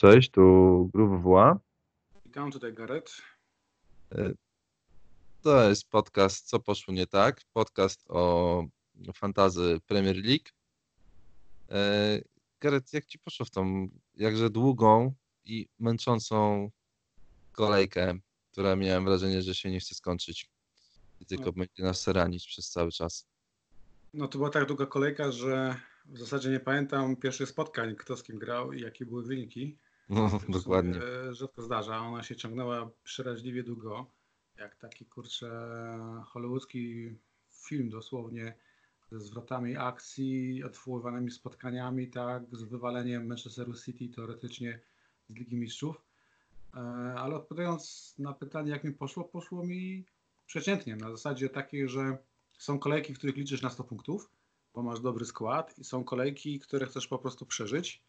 cześć, tu Grów WA. Witam, tutaj Gareth. To jest podcast Co poszło nie tak? Podcast o fantazy Premier League. E, Gareth, jak ci poszło w tą jakże długą i męczącą kolejkę, która miałem wrażenie, że się nie chce skończyć i tylko No. będzie nas ranić przez cały czas. No to była tak długa kolejka, że w zasadzie nie pamiętam pierwszych spotkań, kto z kim grał i jakie były wyniki. No, dokładnie. e, Rzadko zdarza. Ona się ciągnęła przeraźliwie długo, jak taki kurczę hollywoodzki film dosłownie ze zwrotami akcji, odwoływanymi spotkaniami, tak, z wywaleniem Manchesteru City teoretycznie z Ligi Mistrzów. E, Ale odpowiadając na pytanie, jak mi poszło, poszło mi przeciętnie. Na zasadzie takiej, że są kolejki, w których liczysz na 100 punktów, bo masz dobry skład, i są kolejki, które chcesz po prostu przeżyć.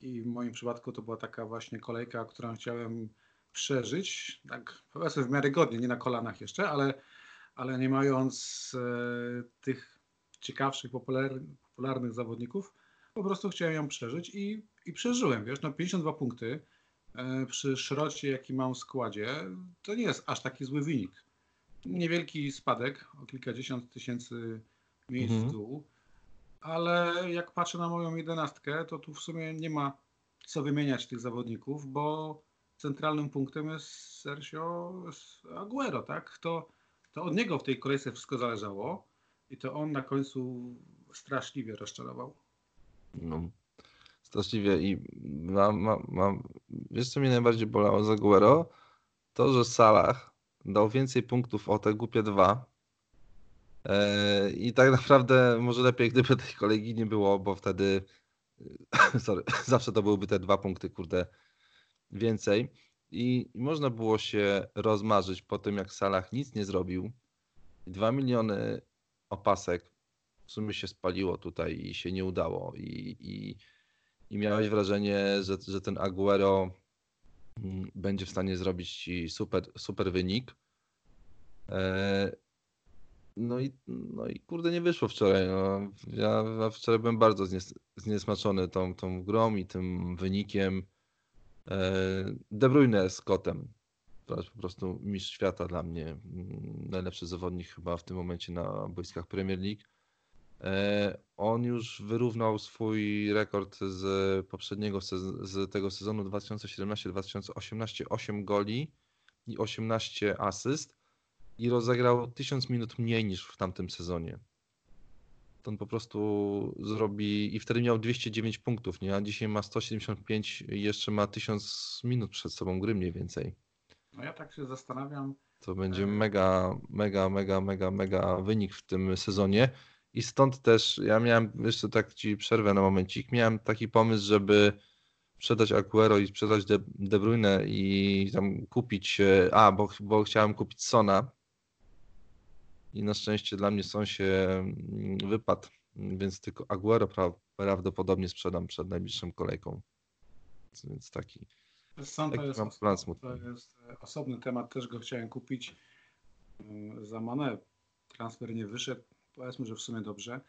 I w moim przypadku to była taka właśnie kolejka, którą chciałem przeżyć, tak powiedzmy w miarę godnie, nie na kolanach jeszcze, ale, ale nie mając e, tych ciekawszych, popular, popularnych zawodników, po prostu chciałem ją przeżyć i, i przeżyłem, wiesz, no 52 punkty e, przy szrocie, jaki mam w składzie, to nie jest aż taki zły wynik. Niewielki spadek, o kilkadziesiąt tysięcy miejsc Mhm. w dół, ale jak patrzę na moją jedenastkę, to tu w sumie nie ma co wymieniać tych zawodników, bo centralnym punktem jest Sergio Aguero, tak? To, to od niego w tej kolejce wszystko zależało i to on na końcu straszliwie rozczarował. No, straszliwie i mam, mam, wiesz co mnie najbardziej bolało za Aguero? To, że Salah dał więcej punktów o te głupie dwa. E, I tak naprawdę może lepiej, gdyby tej kolegi nie było, bo wtedy sorry, zawsze to byłyby te dwa punkty, kurde, więcej. I, można było się rozmarzyć po tym, jak Salah nic nie zrobił. Dwa miliony opasek w sumie się spaliło tutaj i się nie udało. I, i, i miałeś wrażenie, że, że ten Aguero mm, będzie w stanie zrobić ci super, super wynik. No i, no i kurde nie wyszło wczoraj. No. Ja, ja wczoraj byłem bardzo znies, zniesmaczony tą, tą grą i tym wynikiem. E, De Bruyne z kotem. To jest po prostu mistrz świata dla mnie. Najlepszy zawodnik chyba w tym momencie na boiskach Premier League. E, On już wyrównał swój rekord z poprzedniego z tego sezonu 2017-2018, 8 goli i 18 asyst i rozegrał 1000 minut mniej niż w tamtym sezonie. To on po prostu zrobi i wtedy miał 209 punktów, nie? A dzisiaj ma 175 i jeszcze ma 1000 minut przed sobą gry mniej więcej. No ja tak się zastanawiam, To będzie E. mega, mega, mega, mega, mega wynik w tym sezonie. I stąd też ja miałem, jeszcze tak ci przerwę na momencik, miałem taki pomysł, żeby sprzedać Aguero i sprzedać De, De Bruyne i tam kupić, e, a, bo, bo chciałem kupić Sona i na szczęście dla mnie Son się mm, wypadł, więc tylko Aguero pra, prawdopodobnie sprzedam przed najbliższą kolejką. Więc taki, Sam to jest, mam os- plan to jest e, osobny temat, też go chciałem kupić Mm, za Mane. Transfer nie wyszedł, powiedzmy, że w sumie dobrze.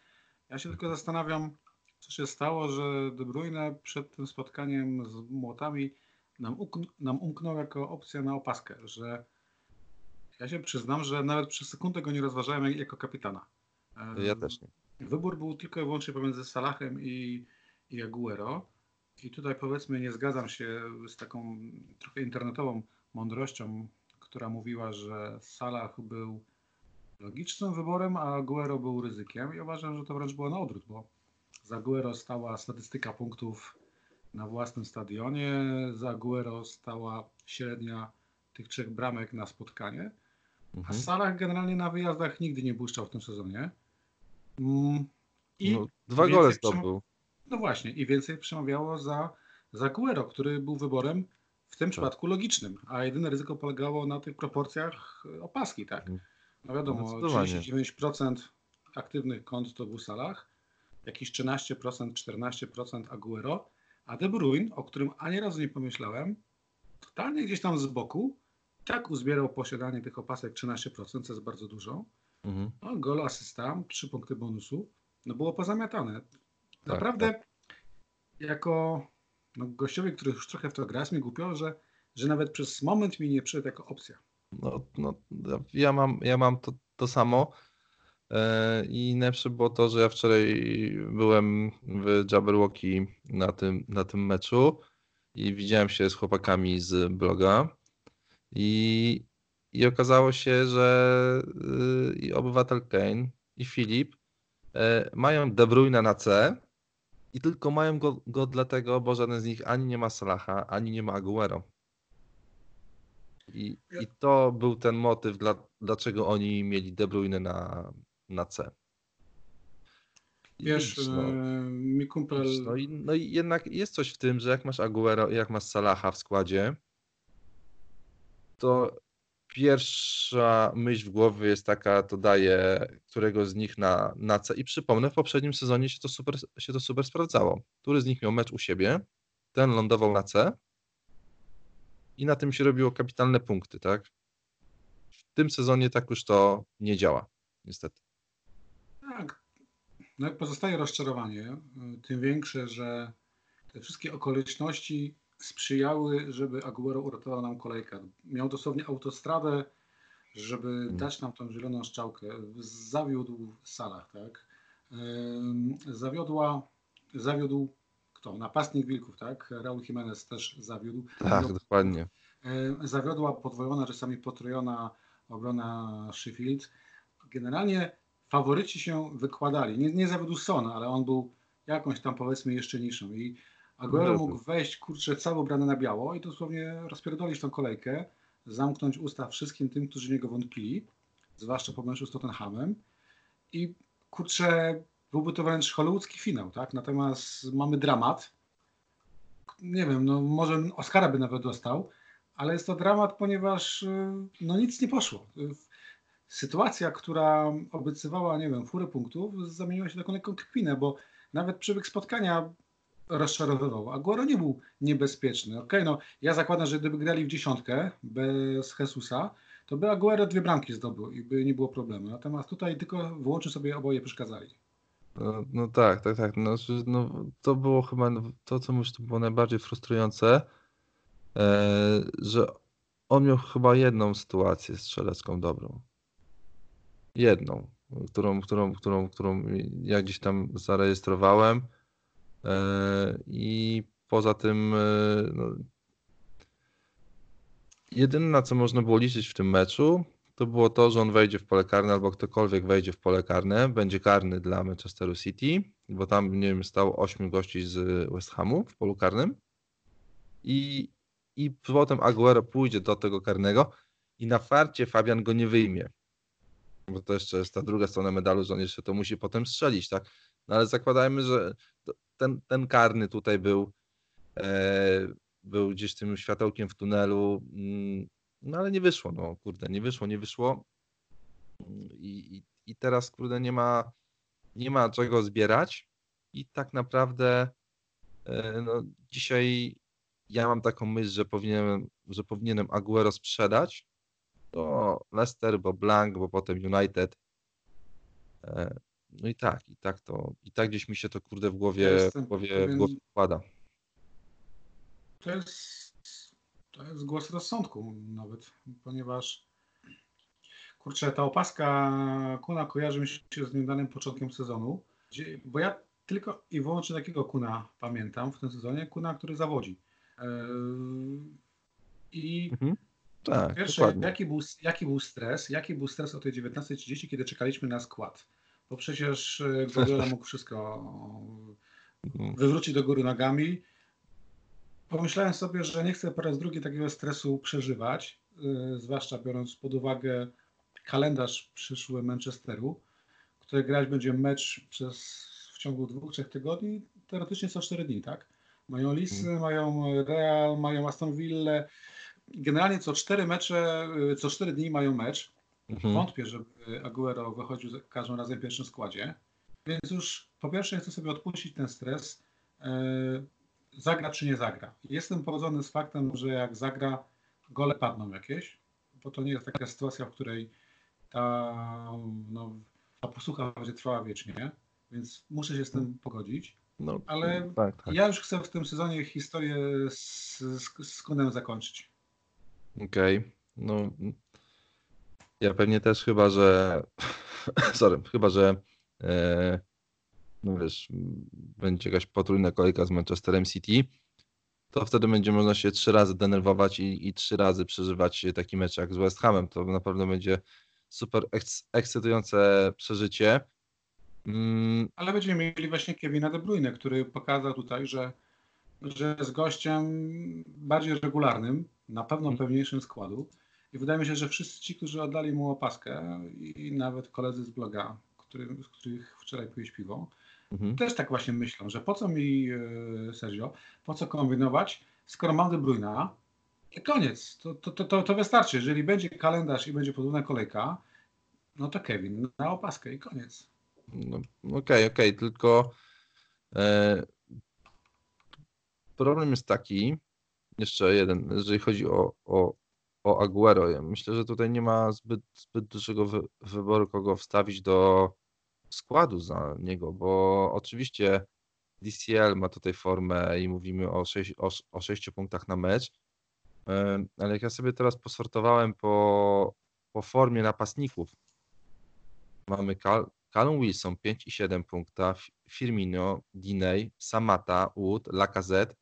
Ja się tylko zastanawiam, co się stało, że De Bruyne przed tym spotkaniem z młotami nam, ukn- nam umknął jako opcja na opaskę, że ja się przyznam, że nawet przez sekundę go nie rozważałem jak- jako kapitana. Ja też nie. Wybór był tylko i wyłącznie pomiędzy Salahem i, i Aguero. I tutaj powiedzmy nie zgadzam się z taką trochę internetową mądrością, która mówiła, że Salah był logicznym wyborem, a Aguero był ryzykiem. I uważam, że to wręcz było na odwrót, bo za Aguero stała statystyka punktów na własnym stadionie, za Aguero stała średnia tych trzech bramek na spotkanie. A Mhm. Salah generalnie na wyjazdach nigdy nie błyszczał w tym sezonie. Mm, I No, dwa gole zdobył. no właśnie, i więcej przemawiało za, za Aguero, który był wyborem w tym przypadku logicznym, a jedyne ryzyko polegało na tych proporcjach e, opaski, tak? Mhm. No wiadomo, Zdecydowanie. 39% aktywnych kont to był Salah, jakieś 13%, 14% Aguero, a De Bruyne, o którym ani razu nie pomyślałem, totalnie gdzieś tam z boku, tak uzbierał posiadanie tych opasek 13%, co jest bardzo dużo. Mhm. No, gol, asysta, trzy punkty bonusu. No było pozamiatane. Tak, Naprawdę jako no, gościowi, który już trochę w to gra, jest mi głupio, że, że nawet przez moment mi nie przyszedł jako opcja. No, no, ja mam, ja mam to, to samo. E, I najlepsze było to, że ja wczoraj byłem w Jabberwocky na tym, na tym meczu i widziałem się z chłopakami z bloga i, i okazało się, że y, i obywatel Kane i Filip e, mają De Bruyne na C i tylko mają go, go dlatego, bo żaden z nich ani nie ma Salaha, ani nie ma Aguero. I, I to był ten motyw, dla, dlaczego oni mieli De Bruyne na, na C. Wiesz, no, e, mi kumpel... No i, no i jednak jest coś w tym, że jak masz Aguero, jak masz Salaha w składzie, to pierwsza myśl w głowie jest taka, to daje którego z nich na, na C. I przypomnę, w poprzednim sezonie się to, super, się to super sprawdzało. Który z nich miał mecz u siebie, ten lądował na C i na tym się robiło kapitalne punkty, tak? W tym sezonie tak już to nie działa, niestety. Tak. No pozostaje rozczarowanie, tym większe, że te wszystkie okoliczności sprzyjały, żeby Aguero uratował nam kolejkę. Miał dosłownie autostradę, żeby hmm. dać nam tą zieloną strzałkę. Zawiódł w salach, tak? Zawiodła, zawiódł kto? Napastnik Wilków, tak? Raul Jimenez też zawiódł. Tak, zawiódł, dokładnie. Zawiodła podwojona, czasami potrojona obrona Sheffield. Generalnie faworyci się wykładali. Nie, nie zawiódł Son, ale on był jakąś tam powiedzmy jeszcze niższą. I Aguero mógł wejść, kurczę, cały ubrany na biało i dosłownie rozpierdolić tą kolejkę, zamknąć usta wszystkim tym, którzy niego wątpili, zwłaszcza po meczu z Tottenhamem. I kurczę, byłby to wręcz hollywoodzki finał, tak? Natomiast mamy dramat. Nie wiem, no może Oscara by nawet dostał, ale jest to dramat, ponieważ y, no nic nie poszło. Sytuacja, która obiecywała, nie wiem, furę punktów, zamieniła się taką lekką kpinę, bo nawet przebieg spotkania rozczarowywał. Aguero nie był niebezpieczny. Okay, no ja zakładam, że gdyby grali w dziesiątkę bez Jesusa, to by Aguero dwie bramki zdobył i by nie było problemu. Natomiast tutaj tylko wyłącznie sobie oboje przeszkadzali. No, no tak, tak, tak. No, no, to było chyba to, co to było najbardziej frustrujące, e, że on miał chyba jedną sytuację strzelecką dobrą. Jedną, którą, którą, którą, którą ja gdzieś tam zarejestrowałem. E, I poza tym, e, no, jedyne na co można było liczyć w tym meczu, to było to, że on wejdzie w pole karne, albo ktokolwiek wejdzie w pole karne, będzie karny dla Manchesteru City, bo tam, nie wiem, stało 8 gości z West Hamu w polu karnym. I, i potem Aguero pójdzie do tego karnego i na farcie Fabian go nie wyjmie. Bo to jeszcze jest ta druga strona medalu, że on jeszcze to musi potem strzelić, tak? No ale zakładajmy, że ten, ten karny tutaj był, e, był gdzieś tym światełkiem w tunelu, mm, no ale nie wyszło, no kurde, nie wyszło, nie wyszło. I, i, i teraz, kurde, nie ma, nie ma czego zbierać i tak naprawdę e, no, dzisiaj ja mam taką myśl, że powinienem, że powinienem Aguero sprzedać, to Leicester, bo Blank, bo potem United. No i tak, i tak to, i tak gdzieś mi się to kurde w głowie, w głowie, w głowie wkłada. To jest, to jest głos rozsądku nawet, ponieważ kurczę, ta opaska Kuna kojarzy mi się z niedanym początkiem sezonu, gdzie, bo ja tylko i wyłącznie takiego Kuna pamiętam w tym sezonie, Kuna, który zawodzi. Yy, I mhm. tak, pierwsze, jaki był, jaki był stres? Jaki był stres o tej 19.30, kiedy czekaliśmy na skład? Bo przecież e, Guardiola mógł wszystko mhm. wywrócić do góry nogami. Pomyślałem sobie, że nie chcę po raz drugi takiego stresu przeżywać, e, zwłaszcza biorąc pod uwagę kalendarz przyszły Manchesteru, który grać będzie mecz przez w ciągu dwóch, trzech tygodni, teoretycznie co cztery dni, tak? Mają Lisy, hmm. mają Real, mają Aston Villa. Generalnie co cztery mecze, e, co cztery dni mają mecz. Mhm. Wątpię, żeby Aguero wychodził za każdym razem w pierwszym składzie. Więc już po pierwsze chcę sobie odpuścić ten stres. Yy, zagra czy nie zagra. Jestem pogodzony z faktem, że jak zagra, gole padną jakieś, bo to nie jest taka sytuacja, w której ta, no, ta posłucha będzie trwała wiecznie, więc muszę się z tym pogodzić. No, Ale tak, tak. ja już chcę w tym sezonie historię z, z, z Kunem zakończyć. Okej. Okay. No, ja pewnie też chyba, że sorry, chyba, że e, no wiesz, będzie jakaś potrójna kolejka z Manchesterem City, to wtedy będzie można się trzy razy denerwować i, i trzy razy przeżywać taki mecz jak z West Hamem. To na pewno będzie super ekscytujące przeżycie. Mm. Ale będziemy mieli właśnie Kevina De Bruyne, który pokazał tutaj, że, że jest gościem bardziej regularnym, na pewno mm. pewniejszym składu. I wydaje mi się, że wszyscy ci, którzy oddali mu opaskę i nawet koledzy z bloga, który, z których wczoraj piłeś piwo, mhm. też tak właśnie myślą, że po co mi e, Sergio, po co kombinować, skoro mam De Bruyna i koniec, to, to, to, to wystarczy. Jeżeli będzie kalendarz i będzie podwójna kolejka, no to Kevin na opaskę i koniec. No, okej, okay, okej, okay, tylko e, problem jest taki, jeszcze jeden, jeżeli chodzi o, o, o Aguero. Myślę, że tutaj nie ma zbyt, zbyt dużego wy, wyboru, kogo wstawić do składu za niego, bo oczywiście DCL ma tutaj formę i mówimy o 6, o, o 6 punktach na mecz, ale jak ja sobie teraz posortowałem po, po formie napastników, mamy Cal, Callum Wilson 5,7 punkta, Firmino, Diney, Samata, Wood, Lacazette,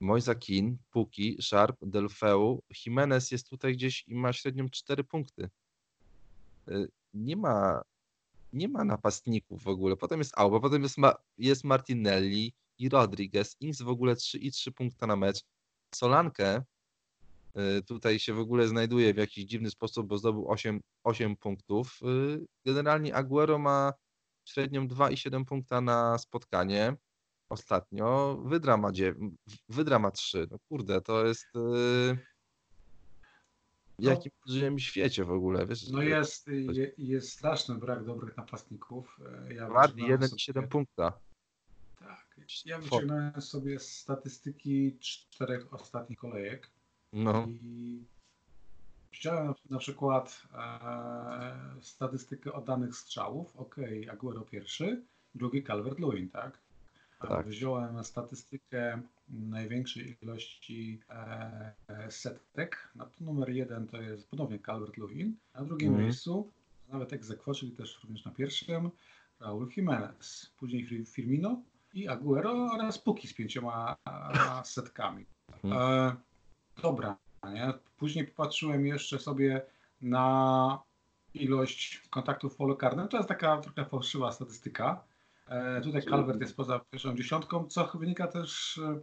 Moisa Kin, Puki, Sharp, Delfeu, Jimenez jest tutaj gdzieś i ma średnią 4 punkty. Y, nie ma, nie ma napastników w ogóle. Potem jest Auba, potem jest, Ma, jest Martinelli i Rodriguez. Ings w ogóle 3 i 3 punkta na mecz. Solankę y, tutaj się w ogóle znajduje w jakiś dziwny sposób, bo zdobył 8, 8 punktów. Y, generalnie Aguero ma średnią 2,7 punkta na spotkanie ostatnio. Wydra ma, dziew... Wydra ma 3. No kurde, to jest... Yy... W jakim no, żyjemy świecie w ogóle, wiesz? No jest, jest straszny brak dobrych napastników. E, ja Wardy 1,7 punkta. Tak, ja wyciągnąłem sobie statystyki czterech ostatnich kolejek. No. I Widziałem na przykład e, statystykę oddanych strzałów. Ok, Aguero pierwszy, drugi Calvert-Lewin, tak? Tak. Wziąłem statystykę największej ilości e, setek. No to numer jeden to jest ponownie Calvert-Lewin. Na drugim mm. miejscu, nawet egzekwo, czyli też również na pierwszym, Raul Jimenez. Później Firmino i Aguero oraz Puki z pięcioma setkami. Mm. E, dobra, nie? Później popatrzyłem jeszcze sobie na ilość kontaktów w polu karnym. To jest taka trochę fałszywa statystyka. E, tutaj Calvert jest poza pierwszą dziesiątką, co wynika też, e,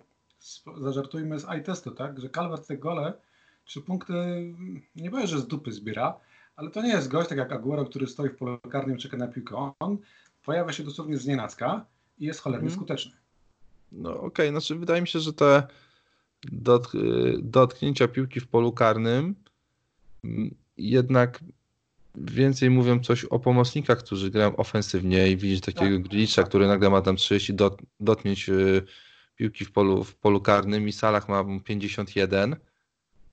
zażartujmy z eye-testu, tak? Że Calvert te gole, trzy punkty, nie powiem, że z dupy zbiera, ale to nie jest gość, tak jak Aguero, który stoi w polu karnym, czeka na piłkę. On pojawia się dosłownie z nienacka i jest cholernie hmm. skuteczny. No okej, okay. znaczy wydaje mi się, że te dotk dotknięcia piłki w polu karnym jednak więcej mówią coś o pomocnikach, którzy grają ofensywnie i widzisz takiego tak. Glicza, który nagle ma tam 30 dot, dotknięć y, piłki w polu, w polu karnym i Salah ma 51.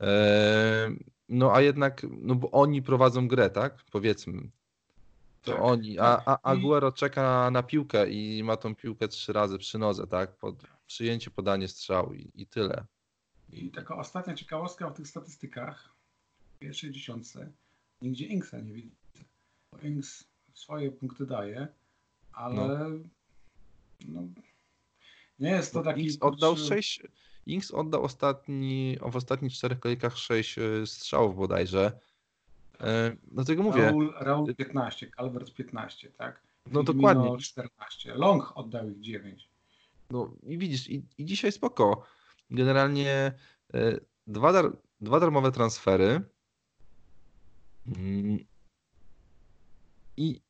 E, no a jednak, no bo oni prowadzą grę, tak? Powiedzmy. To tak. oni, a, a Aguero czeka na piłkę i ma tą piłkę trzy razy przy nodze, tak? Pod przyjęcie, podanie strzału i, i tyle. I taka ostatnia ciekawostka w tych statystykach w pierwszej dziesiątce Nigdzie Inksa nie widzę. Inks swoje punkty daje, ale no. no nie jest to taki... Inks oddał sześć, Inks oddał ostatni, w ostatnich czterech kolejkach 6 e, strzałów bodajże. E, dlatego mówię. Raul, Raul 15, Calvert 15, tak? No dokładnie. 14. Long oddał ich 9. No i widzisz, i, i dzisiaj spoko. Generalnie e, dwa, dar, dwa darmowe transfery. I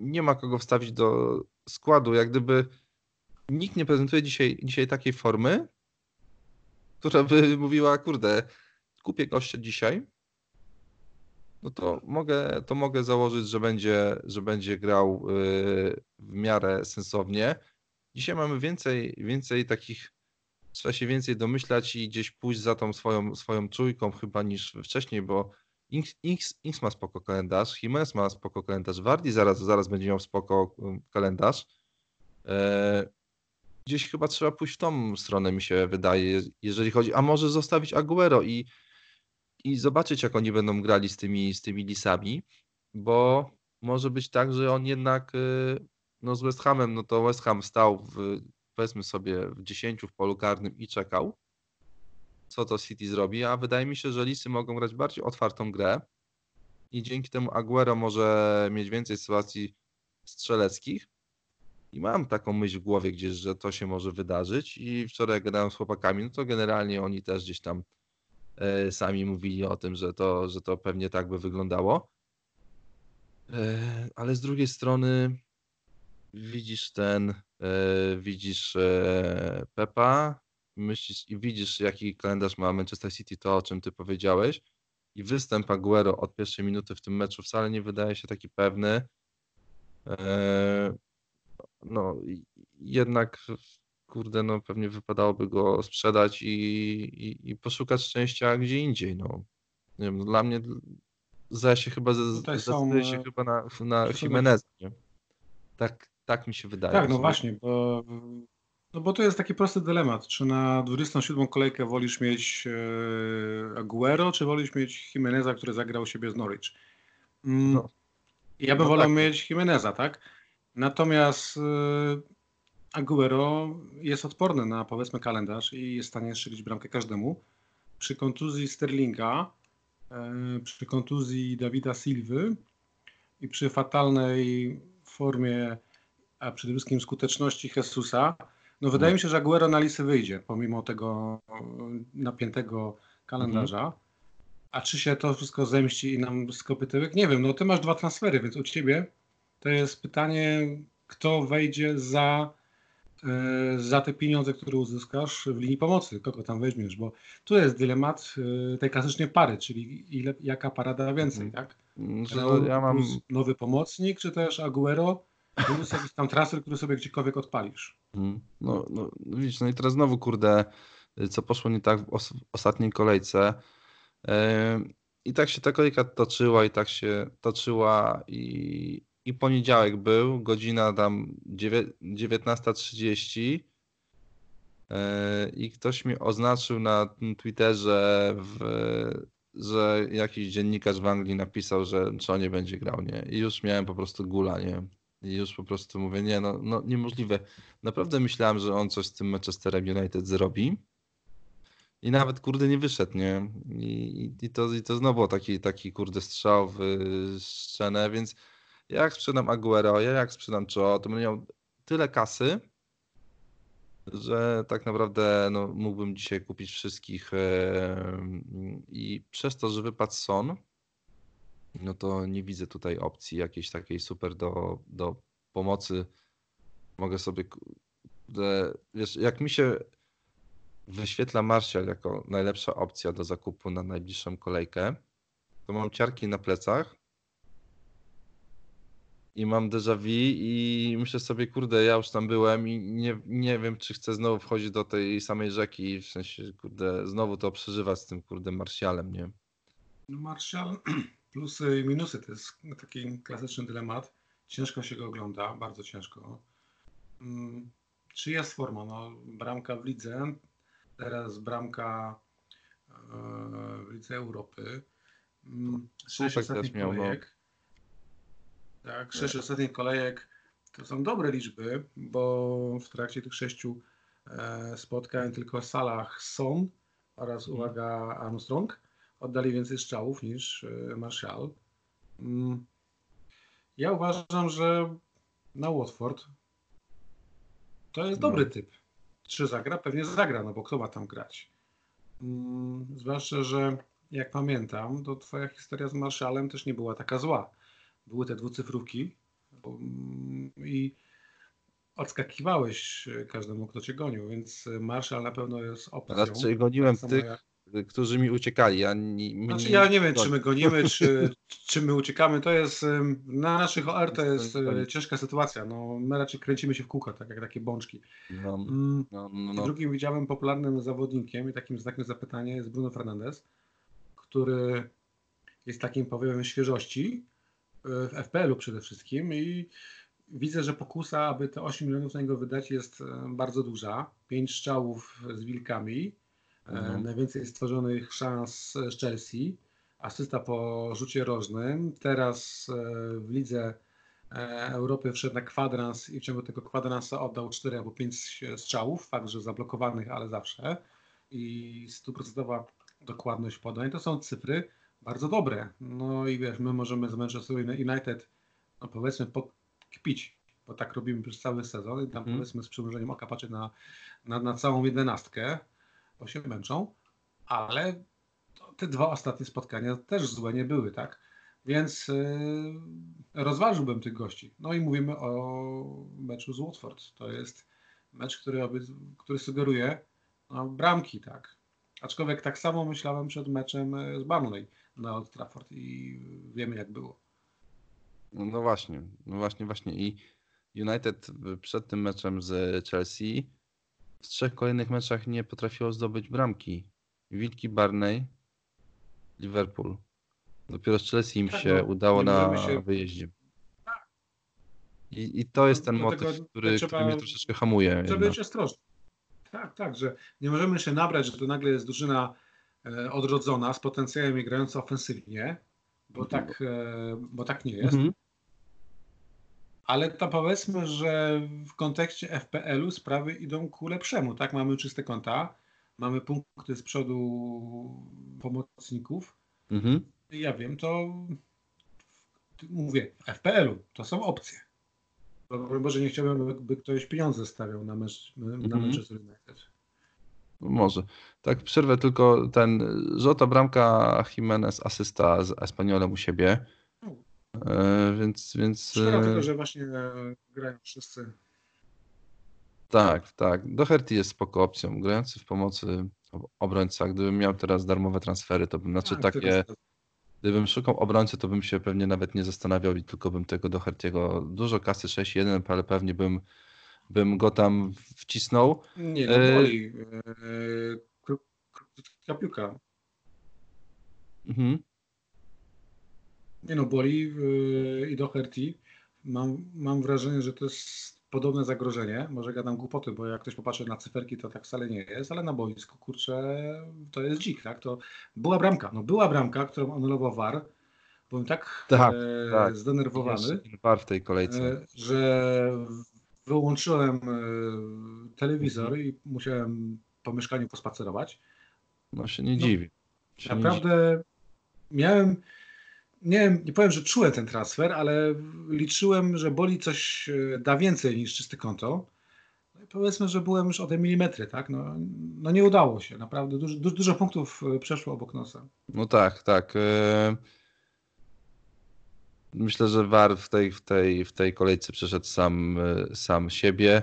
nie ma kogo wstawić do składu. Jak gdyby nikt nie prezentuje dzisiaj, dzisiaj takiej formy, która by mówiła, kurde, kupię gościa dzisiaj, no to mogę, to mogę założyć, że będzie, że będzie grał y, w miarę sensownie. Dzisiaj mamy więcej, więcej takich, trzeba się więcej domyślać i gdzieś pójść za tą swoją, swoją czujką chyba niż wcześniej, bo Inks, Inks, Inks ma spoko kalendarz, Jimenez ma spoko kalendarz, Wardi zaraz, zaraz będzie miał spoko um, kalendarz. E, gdzieś chyba trzeba pójść w tą stronę, mi się wydaje, jeżeli chodzi, a może zostawić Aguero i, i zobaczyć, jak oni będą grali z tymi, z tymi lisami, bo może być tak, że on jednak y, no z West Hamem, no to West Ham stał w, powiedzmy sobie w 10 w polu karnym i czekał, co to City zrobi, a wydaje mi się, że Lisy mogą grać bardziej otwartą grę i dzięki temu Aguero może mieć więcej sytuacji strzeleckich. I mam taką myśl w głowie gdzieś, że to się może wydarzyć. I wczoraj gadałem z chłopakami, no to generalnie oni też gdzieś tam e, sami mówili o tym, że to, że to pewnie tak by wyglądało. E, ale z drugiej strony widzisz ten, e, widzisz Pepa, myślisz i widzisz, jaki kalendarz ma Manchester City, to o czym ty powiedziałeś. I występ Aguero od pierwszej minuty w tym meczu wcale nie wydaje się taki pewny. E, no, jednak, kurde, no pewnie wypadałoby go sprzedać i, i, i poszukać szczęścia gdzie indziej. No. Nie wiem, dla mnie zdaje się chyba, zdecyduje są, się e, chyba na, na Jimenez. Tak, tak mi się wydaje. Tak, no właśnie, bo, no bo to jest taki prosty dylemat. Czy na 27 kolejkę wolisz mieć e, Aguero, czy wolisz mieć Jimeneza, który zagrał siebie z Norwich? Mm, No. Ja bym No wolał tak. mieć Jimeneza, tak? Natomiast e, Aguero jest odporny na powiedzmy kalendarz i jest w stanie strzelić bramkę każdemu. Przy kontuzji Sterlinga, e, przy kontuzji Dawida Silwy i przy fatalnej formie, a przede wszystkim skuteczności Jesusa, no wydaje mi się, że Aguero na listy wyjdzie, pomimo tego napiętego kalendarza. A czy się to wszystko zemści i nam skopy tyłek? Nie wiem, no ty masz dwa transfery, więc u ciebie to jest pytanie, kto wejdzie za, e, za te pieniądze, które uzyskasz w linii pomocy, kogo tam weźmiesz, bo tu jest dylemat e, tej klasycznej pary, czyli ile, jaka para da więcej, Mhm. tak? Że Raul ja mam, nowy pomocnik, czy też Aguero plus jakiś tam transfer, który sobie gdziekolwiek odpalisz. Mm, No, no, no widzisz, no i teraz znowu, kurde, co poszło nie tak w os ostatniej kolejce. Ym, I tak się ta kolejka toczyła i tak się toczyła i, i poniedziałek był, godzina tam dziewię- 19.30 yy, i ktoś mi oznaczył na Twitterze, w, że jakiś dziennikarz w Anglii napisał, że co nie będzie grał, nie? I już miałem po prostu gula, nie? I już po prostu mówię, nie, no, no niemożliwe. Naprawdę myślałem, że on coś z tym Manchesterem United zrobi. I nawet kurde nie wyszedł, nie? I, i, to, i to znowu taki, taki kurde strzał w szczenę, więc jak sprzedam Aguero, ja jak sprzedam Cho, to będę miał tyle kasy, że tak naprawdę no, mógłbym dzisiaj kupić wszystkich i przez to, że wypadł Son, no to nie widzę tutaj opcji jakiejś takiej super do, do pomocy. Mogę sobie, wiesz, jak mi się wyświetla Martial jako najlepsza opcja do zakupu na najbliższą kolejkę, to mam ciarki na plecach i mam déjà vu i myślę sobie, kurde, ja już tam byłem i nie, nie wiem, czy chcę znowu wchodzić do tej samej rzeki, w sensie, kurde, znowu to przeżywać z tym, kurde, Martialem, nie? No plusy i minusy to jest taki klasyczny dylemat. Ciężko się go ogląda, bardzo ciężko. Mm, Czy jest forma? No, bramka w lidze, teraz bramka e, w lidze Europy. Mm, Sześć ostatnich miał, no. kolejek. Tak, sześć ostatnich kolejek to są dobre liczby, bo w trakcie tych sześciu e, spotkań tylko Salah, Son oraz Mhm. uwaga Armstrong oddali więcej strzałów niż e, Martial. Mm. Ja uważam, że na Watford to jest No. dobry typ. Czy zagra? Pewnie zagra, no bo kto ma tam grać? Mm, Zwłaszcza, że jak pamiętam, to twoja historia z Marszalem też nie była taka zła. Były te dwucyfrówki mm, i odskakiwałeś e, każdemu, kto cię gonił, więc Marszal na pewno jest opcją. Raczej goniłem Tak tych, jak- którzy mi uciekali, ja nie, mnie Znaczy ja nie wiem, czy my gonimy, czy, czy my uciekamy. To jest na naszych OR to jest y, ciężka sytuacja. No, my raczej kręcimy się w kółko, tak jak takie bączki. No, Mm, no, no, no. Drugim widziałem popularnym zawodnikiem i takim znakiem zapytania jest Bruno Fernandes, który jest takim powiewem świeżości y, w FPL-u przede wszystkim i widzę, że pokusa, aby te 8 milionów na niego wydać jest bardzo duża. 5 strzałów z wilkami, mhm. najwięcej stworzonych szans z Chelsea, asysta po rzucie rożnym. Teraz w lidze Europy wszedł na kwadrans i w ciągu tego kwadransa oddał 4 albo 5 strzałów, fakt, że zablokowanych, ale zawsze. I stuprocentowa dokładność podań to są cyfry bardzo dobre. No i wiesz, my możemy z Manchester United no powiedzmy kpić, bo tak robimy przez cały sezon i tam mm. powiedzmy z przymrużeniem oka patrzeć na, na, na całą jedenastkę, bo się męczą, ale te dwa ostatnie spotkania też złe nie były, tak? Więc yy, rozważyłbym tych gości. No i mówimy o meczu z Watford. To jest mecz, który, który sugeruje no, bramki, tak. Aczkolwiek tak samo myślałem przed meczem e, z Burnley na Old Trafford i wiemy jak było. No, no właśnie, no właśnie, właśnie. I United przed tym meczem z Chelsea w trzech kolejnych meczach nie potrafiło zdobyć bramki. Wilki Barney, Liverpool. Dopiero z Chelsea im tak, się no, udało na się... wyjeździe. I, I to jest ten motyw, który, trzeba, który mnie troszeczkę hamuje. Trzeba być ostrożny. Tak, tak, że nie możemy się nabrać, że to nagle jest drużyna e, odrodzona z potencjałem i grająca ofensywnie, bo mhm. tak, e, bo tak nie jest. Mhm. Ale to powiedzmy, że w kontekście FPL-u sprawy idą ku lepszemu, tak? Mamy czyste konta, mamy punkty z przodu pomocników. Mhm. Ja wiem, to mówię, FPL-u to są opcje. Może nie chciałbym, by ktoś pieniądze stawiał na, mecz, na mhm. Manchester United. Może. Tak, przerwę tylko ten Żota bramka Jimenez asysta z Espaniolem u siebie. E, więc, więc... Szkoda tylko, że właśnie grają wszyscy. Tak, tak. Doherty jest spoko opcją. Grający w pomocy obrońca. Gdybym miał teraz darmowe transfery, to bym, znaczy tak, takie... Gdybym szukał obrońcy, to bym się pewnie nawet nie zastanawiał i tylko bym tego Doherty'ego dużo kasy 6-1, ale pewnie bym, bym go tam wcisnął. Nie, no e... boli. E... piłka. Mhm. Nie no, boli yy, i Doherty. Mam, mam wrażenie, że to jest podobne zagrożenie. Może gadam głupoty, bo jak ktoś popatrzy na cyferki, to tak wcale nie jest, ale na boisku, kurczę, to jest dzik, tak? To była bramka. No była bramka, którą anulował VAR. Byłem tak, tak, e, tak. zdenerwowany, VAR w tej kolejce. E, że wyłączyłem e, telewizor mhm. i musiałem po mieszkaniu pospacerować. No się nie no, dziwi. Się naprawdę nie dziwi. miałem nie, nie powiem, że czułem ten transfer, ale liczyłem, że boli coś e, da więcej niż czyste konto. No i powiedzmy, że byłem już o te milimetry, tak? No, no nie udało się, naprawdę. Dużo, dużo, punktów e, przeszło obok nosa. No tak, tak. E, myślę, że VAR w tej, w tej, w tej kolejce przeszedł sam, sam siebie.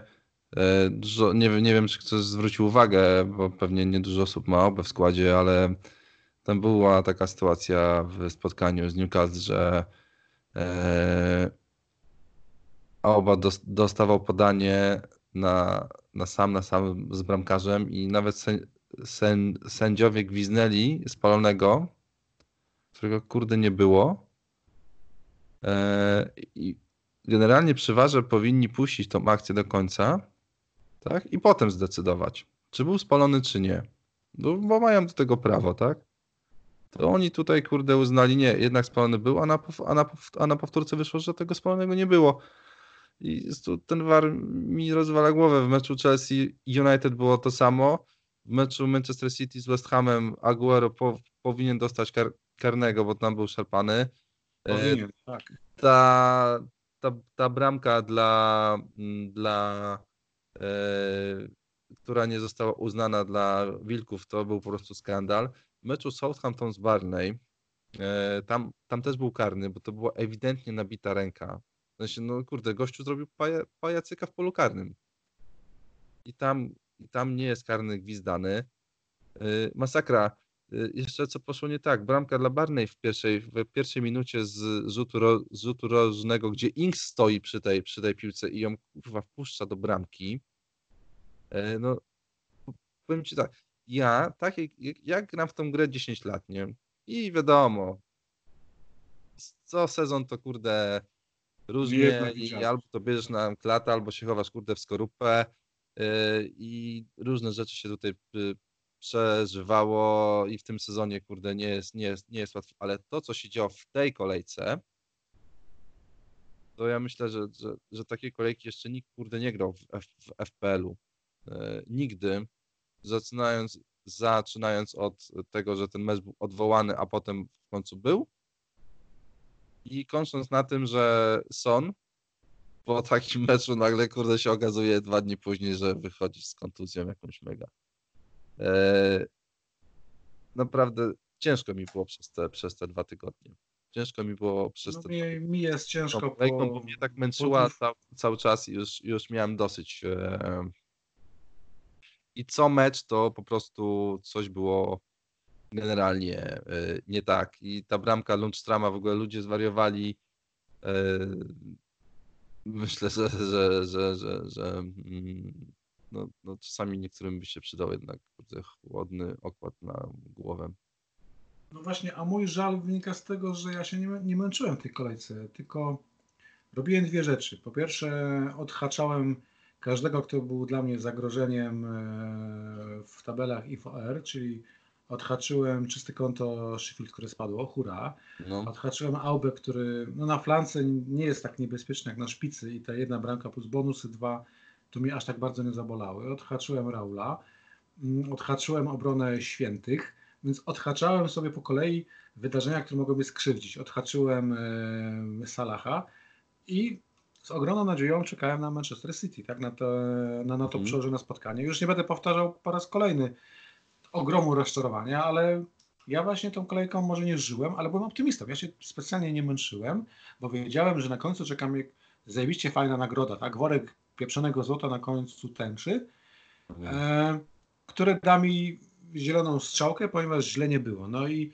Dużo, nie, nie wiem, czy ktoś zwrócił uwagę, bo pewnie nie dużo osób ma obę w składzie, ale tam była taka sytuacja w spotkaniu z Newcastle, że e, Oba dostawał podanie na, na sam na sam z bramkarzem i nawet sen, sen, sędziowie gwiznęli spalonego, którego kurde nie było. E, I generalnie przy powinni puścić tą akcję do końca tak? i potem zdecydować, czy był spalony, czy nie. No, bo mają do tego prawo, tak? To oni tutaj, kurde, uznali, nie, jednak spalony był, a na, a na, a na powtórce wyszło, że tego spalonego nie było. I ten war mi rozwala głowę. W meczu Chelsea United było to samo. W meczu Manchester City z West Hamem Aguero po, powinien dostać kar, karnego, bo tam był szarpany. E, powinien, tak. Ta, ta, ta bramka dla, dla e, która nie została uznana dla Wilków, to był po prostu skandal meczu Southampton z Barney, e, tam, tam też był karny, bo to była ewidentnie nabita ręka. Sensie, no kurde, gościu zrobił paja, pajacyka w polu karnym. I tam, i tam nie jest karny gwizdany. E, masakra. E, jeszcze co poszło nie tak. Bramka dla Barney w pierwszej, w pierwszej minucie z rzutu, ro, z rzutu rożnego, gdzie Inks stoi przy tej, przy tej piłce i ją kurwa wpuszcza do bramki. No, powiem ci tak, ja, tak jak, jak gram w tą grę 10 lat, nie? I wiadomo, co sezon to kurde różnie i albo to bierzesz na klatę, albo się chowasz kurde w skorupę yy, i różne rzeczy się tutaj yy, przeżywało i w tym sezonie kurde nie jest, nie jest, nie jest łatwo, ale to co się działo w tej kolejce to ja myślę, że, że, że takiej kolejki jeszcze nikt kurde nie grał w, F, w FPL-u. Yy, nigdy zaczynając, zaczynając od tego, że ten mecz był odwołany, a potem w końcu był. I kończąc na tym, że Son po takim meczu nagle kurde się okazuje dwa dni później, że wychodzi z kontuzją jakąś mega. Eee, naprawdę ciężko mi było przez te, przez te dwa tygodnie. Ciężko mi było przez no te. Mi, mi jest ciężko. Po... Bo mnie tak męczyła po... cały czas i już, już miałem dosyć. E, i co mecz to po prostu coś było generalnie y, nie tak. I ta bramka Lundstrama w ogóle ludzie zwariowali. Y, myślę, że, że, że, że, że mm, no, no czasami niektórym by się przydał jednak chłodny okład na głowę. No właśnie, a mój żal wynika z tego, że ja się nie, nie męczyłem w tej kolejce, tylko robiłem dwie rzeczy. Po pierwsze, odhaczałem każdego, kto był dla mnie zagrożeniem e, w tabelach IFOR, czyli odhaczyłem czyste konto Sheffield, które spadło, hura. No. Odhaczyłem Aubę, który no na flance nie jest tak niebezpieczny jak na szpicy i ta jedna bramka plus bonusy dwa, to mi aż tak bardzo nie zabolały. Odhaczyłem Raula, mm, odhaczyłem obronę świętych, więc odhaczałem sobie po kolei wydarzenia, które mogłyby skrzywdzić. Odhaczyłem e, Salaha i z ogromną nadzieją czekałem na Manchester City, tak, na, to, na, na to mm. przełożone spotkanie. Już nie będę powtarzał po raz kolejny ogromu rozczarowania, ale ja właśnie tą kolejką może nie żyłem, ale byłem optymistą. Ja się specjalnie nie męczyłem, bo wiedziałem, że na końcu czeka mnie zajebiście fajna nagroda, tak, worek pieprzonego złota na końcu tęczy, mm. e, które da mi zieloną strzałkę, ponieważ źle nie było. No i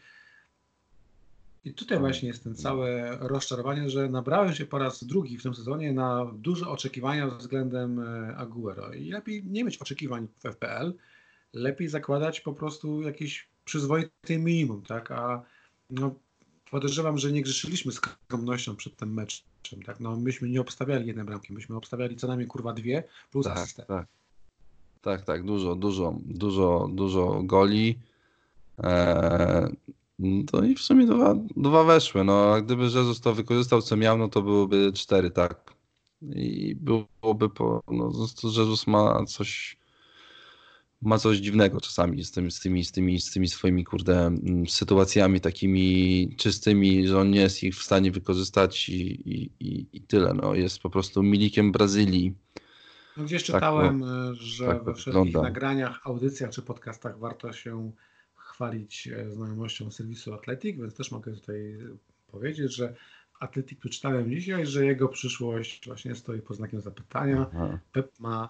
i tutaj właśnie jest ten całe rozczarowanie, że nabrałem się po raz drugi w tym sezonie na duże oczekiwania względem e, Aguero. I lepiej nie mieć oczekiwań w FPL, lepiej zakładać po prostu jakiś przyzwoity minimum, tak? A no, podejrzewam, że nie grzeszyliśmy skromnością przed tym meczem, tak? No, myśmy nie obstawiali jednej bramki, myśmy obstawiali co najmniej kurwa dwie plus tak, asystę. Tak. tak, tak, dużo, dużo, dużo, dużo goli. Eee, to i w sumie dwa, dwa weszły. No, a gdyby Jezus to wykorzystał, co miał, no to byłoby cztery, tak. I byłoby po. No, Jezus ma coś. Ma coś dziwnego czasami z, tym, z, tymi, z, tymi, z tymi swoimi, kurde, mm, sytuacjami takimi czystymi, że on nie jest ich w stanie wykorzystać i, i, i, i tyle. No, jest po prostu milikiem Brazylii. No gdzieś tak, czytałem, no, że tak we wszelkich wygląda. nagraniach, audycjach czy podcastach warto się chwalić e, znajomością serwisu Atletik, więc też mogę tutaj powiedzieć, że Atletik przeczytałem dzisiaj, że jego przyszłość właśnie stoi pod znakiem zapytania. Aha. Pep ma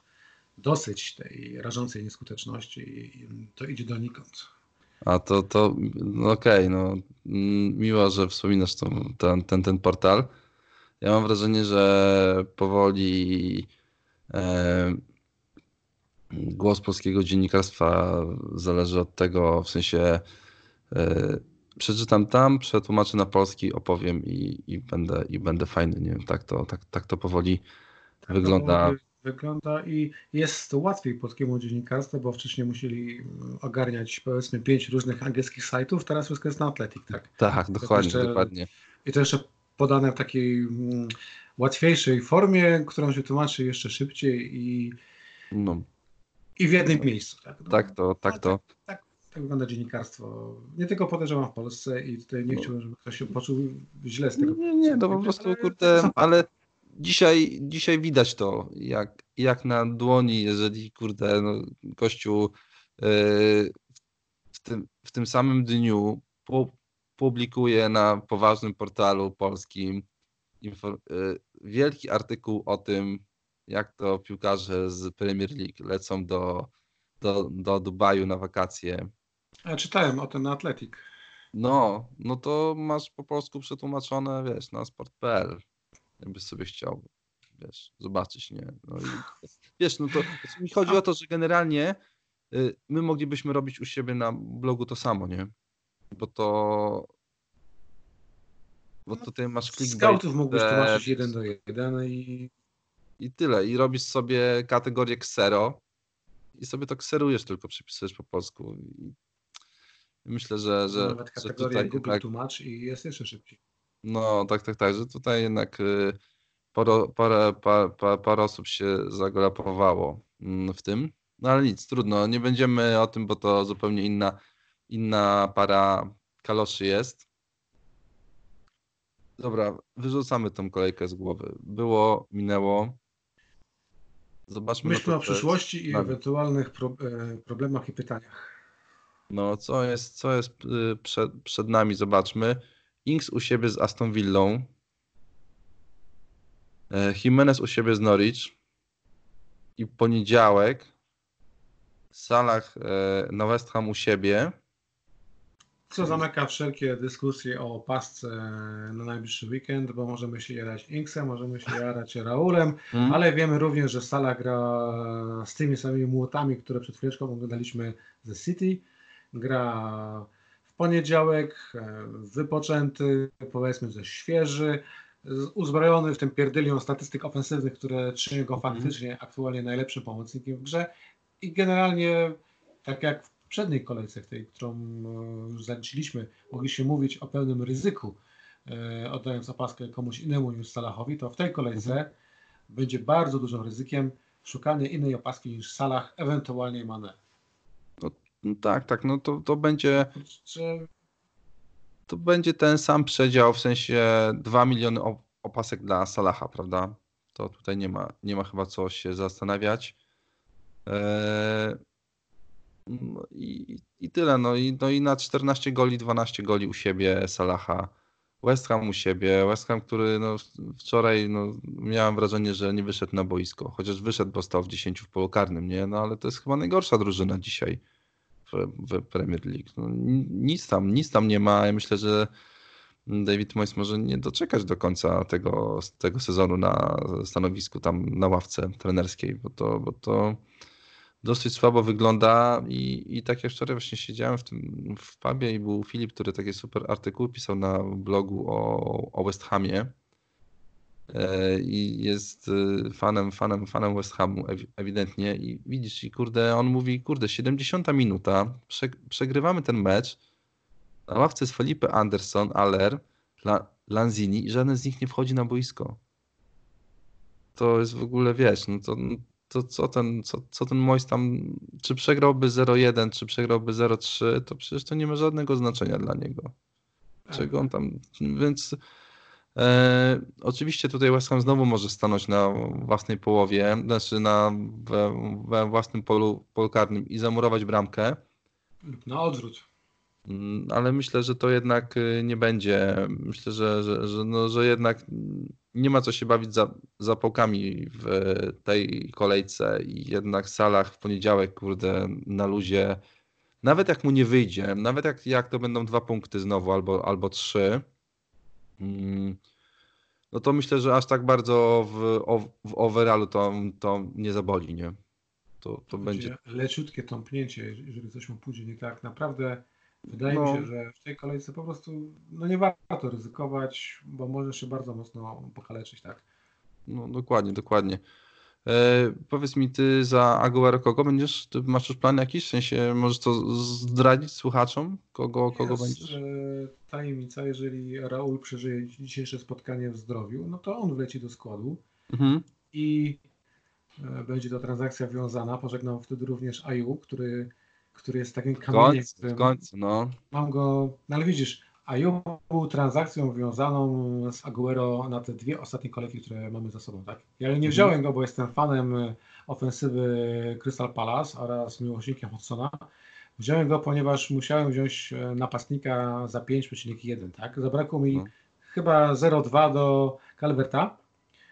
dosyć tej rażącej nieskuteczności i to idzie donikąd. A to, to no okej, okay, no miło, że wspominasz tą, ten, ten, ten portal. Ja mam wrażenie, że powoli e, głos polskiego dziennikarstwa zależy od tego, w sensie yy, przeczytam tam, przetłumaczę na polski, opowiem i, i, będę, i będę fajny. Nie wiem, tak to, tak, tak to powoli tak wygląda. To wygląda i jest łatwiej polskiemu dziennikarstwu, bo wcześniej musieli ogarniać powiedzmy pięć różnych angielskich sajtów, teraz wszystko jest na Atletik, tak? Tak, dokładnie, jeszcze, dokładnie. I to jeszcze podane w takiej mm, łatwiejszej formie, którą się tłumaczy jeszcze szybciej i no. I w jednym miejscu. Tak, no. tak to, tak to. Tak, tak, tak, wygląda dziennikarstwo. Nie tylko podejrzewam w Polsce i tutaj nie no. chciałbym, żeby ktoś się poczuł źle z tego. Nie, nie, to po prostu, kurde, ale dzisiaj, dzisiaj widać to, jak, jak na dłoni, jeżeli, kurde, no, Kościół yy, w, tym, w tym samym dniu pu publikuje na poważnym portalu polskim yy, wielki artykuł o tym, jak to piłkarze z Premier League lecą do, do, do Dubaju na wakacje. Ja czytałem o tym na Athletic. No, no to masz po polsku przetłumaczone, wiesz, na sport.pl, jakbyś sobie chciał, wiesz, zobaczyć, nie? No i, wiesz, no to mi chodzi o to, że generalnie y, my moglibyśmy robić u siebie na blogu to samo, nie? Bo to bo tutaj masz clickbait. Scoutów mógłbyś tłumaczyć jeden do jeden i I tyle. I robisz sobie kategorię ksero i sobie to kserujesz, tylko przepisujesz po polsku. I myślę, że, że, nawet że tutaj Google jednak, tłumacz i jest jeszcze szybciej. no tak, tak, tak, że tutaj jednak y, poro, parę, pa, pa, parę osób się zagolapowało mm, w tym. No ale nic, trudno, nie będziemy o tym, bo to zupełnie inna, inna para kaloszy jest. Dobra, wyrzucamy tą kolejkę z głowy. Było, minęło. Zobaczmy. Myślmy o jest przyszłości i nami. ewentualnych pro, e, problemach i pytaniach. No, co jest, co jest y, przed, przed nami? Zobaczmy. Ings u siebie z Aston Villą. E, Jimenez u siebie z Norwich. I poniedziałek Salah e, na West Ham u siebie. Co zamyka wszelkie dyskusje o pasce na najbliższy weekend, bo możemy się jarać Inksem, możemy się jarać Raulem, Mm. ale wiemy również, że Sala gra z tymi samymi młotami, które przed chwileczką oglądaliśmy ze City. Gra w poniedziałek, e, wypoczęty, powiedzmy, że świeży, uzbrojony w tym pierdylion statystyk ofensywnych, które czynią go Mhm. faktycznie aktualnie najlepszym pomocnikiem w grze i generalnie tak jak w poprzedniej kolejce, w tej, którą e, już zaliczyliśmy, mogliśmy mówić o pełnym ryzyku, e, oddając opaskę komuś innemu niż Salahowi, to w tej kolejce będzie bardzo dużym ryzykiem szukanie innej opaski niż Salah, ewentualnie Mane. No tak, tak, no to, to będzie to będzie ten sam przedział, w sensie 2 miliony op- opasek dla Salaha, prawda? To tutaj nie ma, nie ma chyba co się zastanawiać. Eee, no i, I tyle. No i, no i na 14 goli, 12 goli u siebie Salaha. West Ham u siebie. West Ham, który no, wczoraj no, miałem wrażenie, że nie wyszedł na boisko. Chociaż wyszedł, bo stał w 10 w polu karnym, nie? No ale to jest chyba najgorsza drużyna dzisiaj w, w Premier League. No, ni- nic tam, nic tam nie ma. Ja myślę, że David Moyes może nie doczekać do końca tego, tego sezonu na stanowisku tam na ławce trenerskiej, bo to, bo to dosyć słabo wygląda i, i tak jak wczoraj właśnie siedziałem w tym w pubie i był Filip, który taki super artykuł pisał na blogu o, o West Hamie. E, i jest y, fanem, fanem, fanem West Hamu ewi- ewidentnie. I widzisz i kurde, on mówi, kurde, 70 minuta, prze, przegrywamy ten mecz, na ławce jest Felipe Anderson, Aller, La, Lanzini i żaden z nich nie wchodzi na boisko. To jest w ogóle, wiesz, no to, to co ten, co, co ten Mois tam, czy przegrałby 0-1, czy przegrałby 0-3, to przecież to nie ma żadnego znaczenia dla niego. Czego on tam, więc e, oczywiście tutaj West Ham znowu może stanąć na własnej połowie, znaczy na we, we własnym polu, polu karnym i zamurować bramkę. na odwrót. Mm, Ale myślę, że to jednak y, nie będzie. Myślę, że, że, że, no, że jednak nie ma co się bawić za, zapałkami w tej kolejce i jednak Salah w poniedziałek, kurde, na luzie. Nawet jak mu nie wyjdzie, nawet jak, jak to będą dwa punkty znowu albo, albo trzy, mm, no to myślę, że aż tak bardzo w, w overallu to, to nie zaboli, nie? To, to będzie. Będzie leciutkie tąpnięcie, jeżeli coś mu pójdzie nie tak. Naprawdę wydaje No. mi się, że w tej kolejce po prostu no nie warto ryzykować, bo może się bardzo mocno pokaleczyć, tak? No dokładnie, dokładnie. E, powiedz mi, ty za Aguero kogo będziesz? Ty masz już plan jakiś? W sensie możesz to zdradzić słuchaczom? Kogo, kogo Jest, będziesz? e, tajemnica, jeżeli Raul przeżyje dzisiejsze spotkanie w zdrowiu, no to on wleci do składu Mhm. i e, będzie to transakcja wiązana. Pożegnam wtedy również Aju, który, który jest takim W kamieniem. końcu, w końcu, no. Mam go, no ale widzisz, Aju był transakcją wiązaną z Aguero na te dwie ostatnie kolejki, które mamy za sobą, tak? Ja Mhm. nie wziąłem go, bo jestem fanem e, ofensywy Crystal Palace oraz miłośnikiem Hodsona. Wziąłem go, ponieważ musiałem wziąć e, napastnika za 5,1, tak? Zabrakło mi No. chyba 0,2 do Calverta,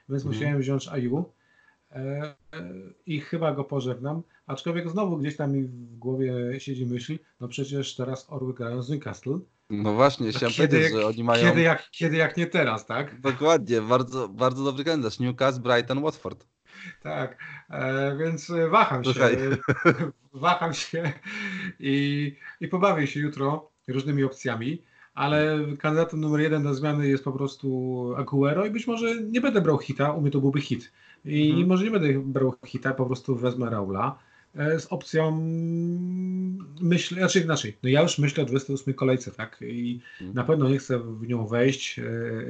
więc Mhm. musiałem wziąć Aju e, i chyba go pożegnam. Aczkolwiek znowu gdzieś tam mi w głowie siedzi myśl, no przecież teraz Orły grają z Newcastle. No właśnie, chciałem kiedy, powiedzieć, jak, że oni mają kiedy, jak, kiedy jak nie teraz, tak? dokładnie, bardzo, bardzo dobry kalendarz. Newcastle, Brighton, Watford. Tak, e, więc e, waham się. Słuchaj. waham się i, i pobawię się jutro różnymi opcjami. ale kandydatem numer jeden na zmiany jest po prostu Aguero i być może nie będę brał hita, u mnie to byłby hit. I mhm. może nie będę brał hita, po prostu wezmę Raula z opcją myślę, znaczy inaczej, no ja już myślę o 28 kolejce, tak? I mhm. na pewno nie chcę w nią wejść e,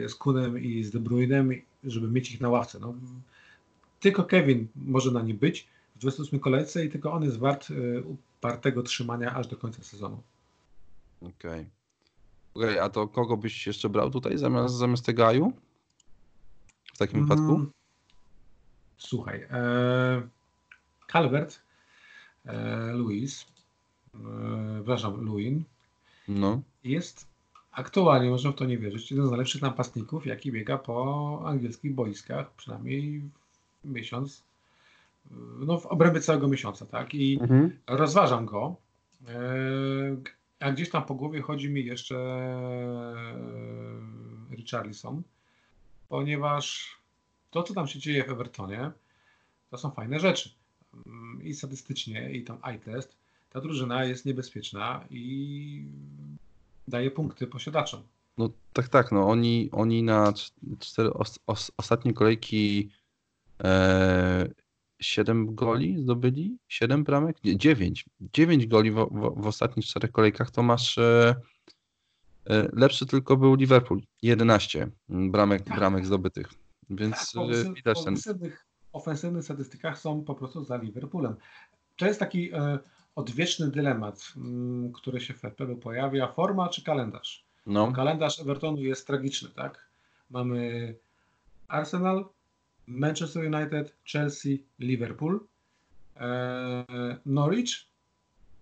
z Kunem i z De Bruynem, żeby mieć ich na ławce. No, tylko Kevin może na nim być w 28 kolejce i tylko on jest wart e, upartego trzymania aż do końca sezonu. Okej. Okay. okay. a to kogo byś jeszcze brał tutaj zamiast, zamiast tego Aju? W takim mm. wypadku? Słuchaj, e, Calvert, e, Luis, e, przepraszam, Luin, no. jest aktualnie, można w to nie wierzyć, jeden z najlepszych napastników, jaki biega po angielskich boiskach, przynajmniej miesiąc, no w obrębie całego miesiąca, tak? I mhm. rozważam go. E, a gdzieś tam po głowie chodzi mi jeszcze Richarlison, ponieważ to, co tam się dzieje w Evertonie, to są fajne rzeczy. I statystycznie, i tam eye test, ta drużyna jest niebezpieczna i daje punkty posiadaczom. No tak, tak. No oni, oni na cztery os, os, ostatnie kolejki e, 7 goli zdobyli? 7 bramek? Nie, 9. 9 goli w, w, w ostatnich czterech kolejkach to masz e, e, lepszy tylko był Liverpool. 11 bramek, tak. bramek zdobytych. Więc tak, po, widać ten... ofensywnych, statystykach są po prostu za Liverpoolem. To jest taki e, odwieczny dylemat, mm, który się w FPL pojawia. Forma czy kalendarz? No. Kalendarz Evertonu jest tragiczny, tak? Mamy Arsenal, Manchester United, Chelsea, Liverpool, e, Norwich,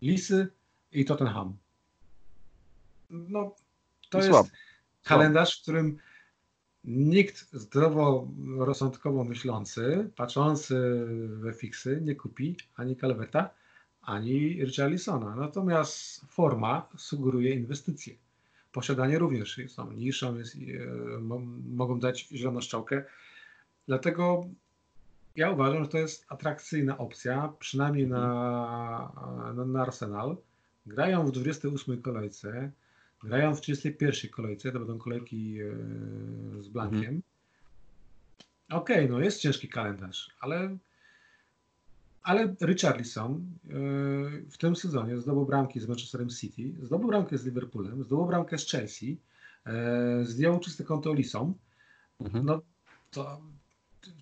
Lisy i Tottenham. No, to jest Słab. kalendarz, w którym nikt zdroworozsądkowo myślący, patrzący we fiksy, nie kupi ani Calveta, ani Richarlisona. Natomiast forma sugeruje inwestycje. Posiadanie również są niższą, jest, e, mogą dać zieloną strzałkę. Dlatego ja uważam, że to jest atrakcyjna opcja, przynajmniej na, na, na Arsenal. Grają w 28 kolejce, grają w 31 kolejce, to będą kolejki e, z Blankiem. Mhm. Okej, okay, no jest ciężki kalendarz, ale, ale Richarlison e, w tym sezonie zdobył bramki z Manchesterem City, zdobył bramkę z Liverpoolem, zdobył bramkę z Chelsea, e, zdjął czyste konto Lisą. Mhm. No to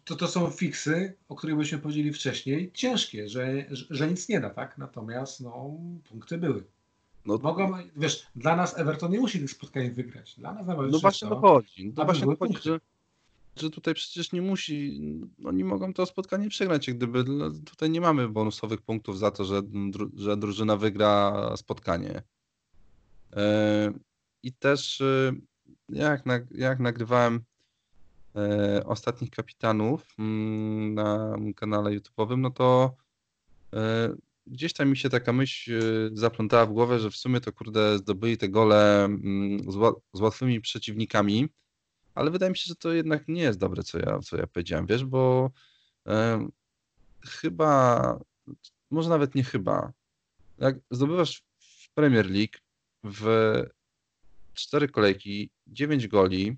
to, to są fiksy, o których byśmy powiedzieli wcześniej, ciężkie, że, że, że nic nie da, tak? Natomiast no, punkty były. No, Mogą, wiesz, dla nas Everton nie musi tych spotkań wygrać. Dla nas nawet No właśnie to chodzi. No właśnie to chodzi, że, że tutaj przecież nie musi, oni mogą to spotkanie przegrać, jak gdyby tutaj nie mamy bonusowych punktów za to, że, że drużyna wygra spotkanie. Yy, I też yy, jak, jak nagrywałem e, ostatnich kapitanów mm, na kanale YouTube'owym, no to e, gdzieś tam mi się taka myśl e, zaplątała w głowę, że w sumie to kurde zdobyli te gole mm, z, z łatwymi przeciwnikami, ale wydaje mi się, że to jednak nie jest dobre, co ja, co ja powiedziałem, wiesz, bo e, chyba, może nawet nie chyba, jak zdobywasz w Premier League w cztery kolejki, dziewięć goli,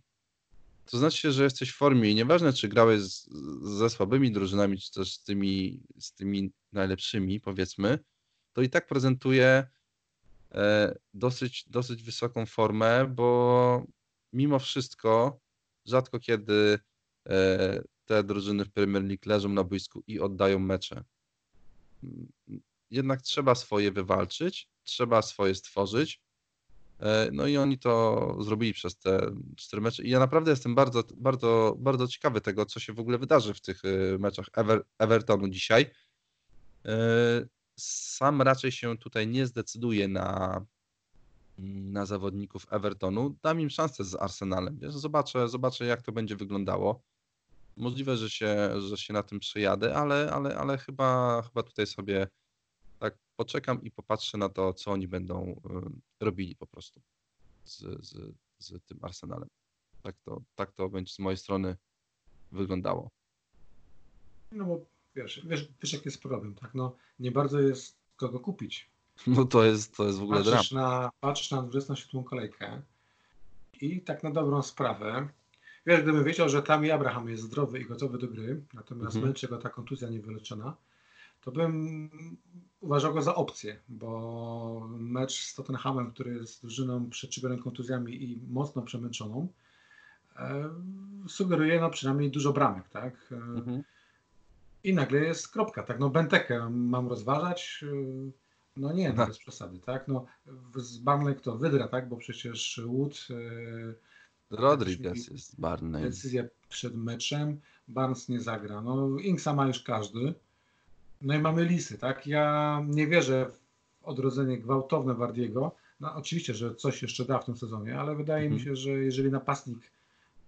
to znaczy, że jesteś w formie i nieważne, czy grałeś z, ze słabymi drużynami, czy też z tymi, z tymi najlepszymi, powiedzmy, to i tak prezentuje e, dosyć, dosyć wysoką formę, bo mimo wszystko rzadko kiedy e, te drużyny w Premier League leżą na boisku i oddają mecze. Jednak trzeba swoje wywalczyć, trzeba swoje stworzyć no i oni to zrobili przez te cztery mecze. I ja naprawdę jestem bardzo, bardzo, bardzo ciekawy tego, co się w ogóle wydarzy w tych e, meczach Ever, Evertonu dzisiaj. E, sam raczej się tutaj nie zdecyduję na, na zawodników Evertonu. Dam im szansę z Arsenalem. Wiesz? Zobaczę, zobaczę, jak to będzie wyglądało. Możliwe, że się, że się na tym przejadę, ale, ale, ale chyba, chyba tutaj sobie tak poczekam i popatrzę na to, co oni będą robili po prostu z, z, z tym Arsenalem. Tak to, tak to będzie z mojej strony wyglądało. No bo wiesz, wiesz, wiesz jaki jest problem, tak? No, nie bardzo jest kogo kupić. No to jest, to jest w ogóle patrzysz na, patrzysz na 27 kolejkę I tak na dobrą sprawę, wiesz, gdybym wiedział, że tam i Abraham jest zdrowy i gotowy do gry, natomiast mhm. męczy go ta kontuzja niewyleczona, to bym uważał go za opcję, bo mecz z Tottenhamem, który jest drużyną przeczepioną kontuzjami i mocno przemęczoną, e, sugeruje no przynajmniej dużo bramek, tak? E, mhm. I nagle jest kropka, tak? No Bentekę mam rozważać, e, no nie, no bez przesady, tak? No z Barnley kto wydra, tak? Bo przecież Wood... Rodriguez jest Barney. Decyzja przed meczem, Barnes nie zagra. No Inksa ma już każdy. No i mamy Lisy, tak? Ja nie wierzę w odrodzenie gwałtowne Wardiego. No oczywiście, że coś jeszcze da w tym sezonie, ale wydaje mhm. mi się, że jeżeli napastnik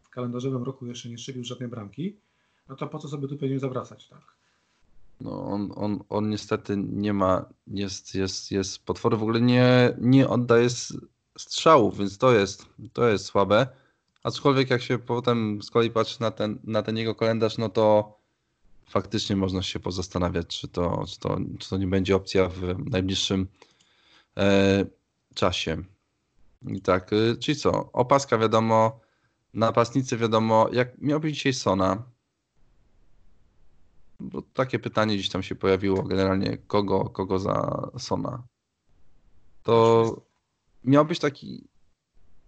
w kalendarzowym roku jeszcze nie strzelił żadnej bramki, no to po co sobie tu pewnie zawracać, tak? No on, on, on niestety nie ma, jest, jest, jest potwory, w ogóle nie, nie oddaje strzałów, więc to jest, to jest słabe. Aczkolwiek jak się potem z kolei patrzy na ten, na ten jego kalendarz, no to faktycznie można się pozastanawiać, czy to, czy to, czy to nie będzie opcja w najbliższym e, czasie. I tak, e, czyli co? Opaska wiadomo, napastnicy wiadomo. Jak miał być dzisiaj Sona? Bo takie pytanie gdzieś tam się pojawiło generalnie, kogo, kogo za Sona? To miał być taki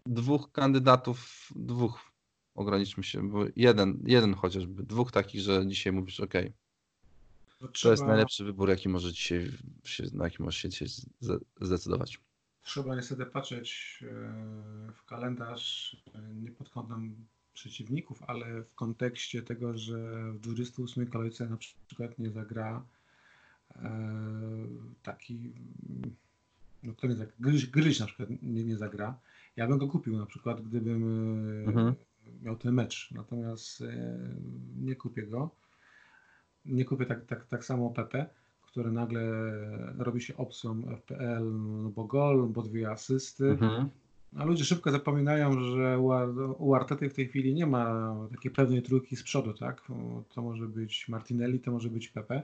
dwóch kandydatów, dwóch ograniczmy się, bo jeden, jeden chociażby, dwóch takich, że dzisiaj mówisz, ok, to, trzeba... jest najlepszy wybór, jaki może dzisiaj się, na jaki możesz się dzisiaj zdecydować. Trzeba niestety patrzeć e, w kalendarz e, nie pod kątem przeciwników, ale w kontekście tego, że w 28 kolejce na przykład nie zagra e, taki, no kto nie zagra, Gryź, Gryź na przykład nie, nie zagra. Ja bym go kupił na przykład, gdybym mhm miał ten mecz. Natomiast e, nie kupię go. Nie kupię tak, tak, tak samo Pepe, który nagle robi się opcją FPL, no bo gol, bo dwie asysty. Mhm. A ludzie szybko zapominają, że u Artety w tej chwili nie ma takiej pewnej trójki z przodu, tak? To może być Martinelli, to może być Pepe,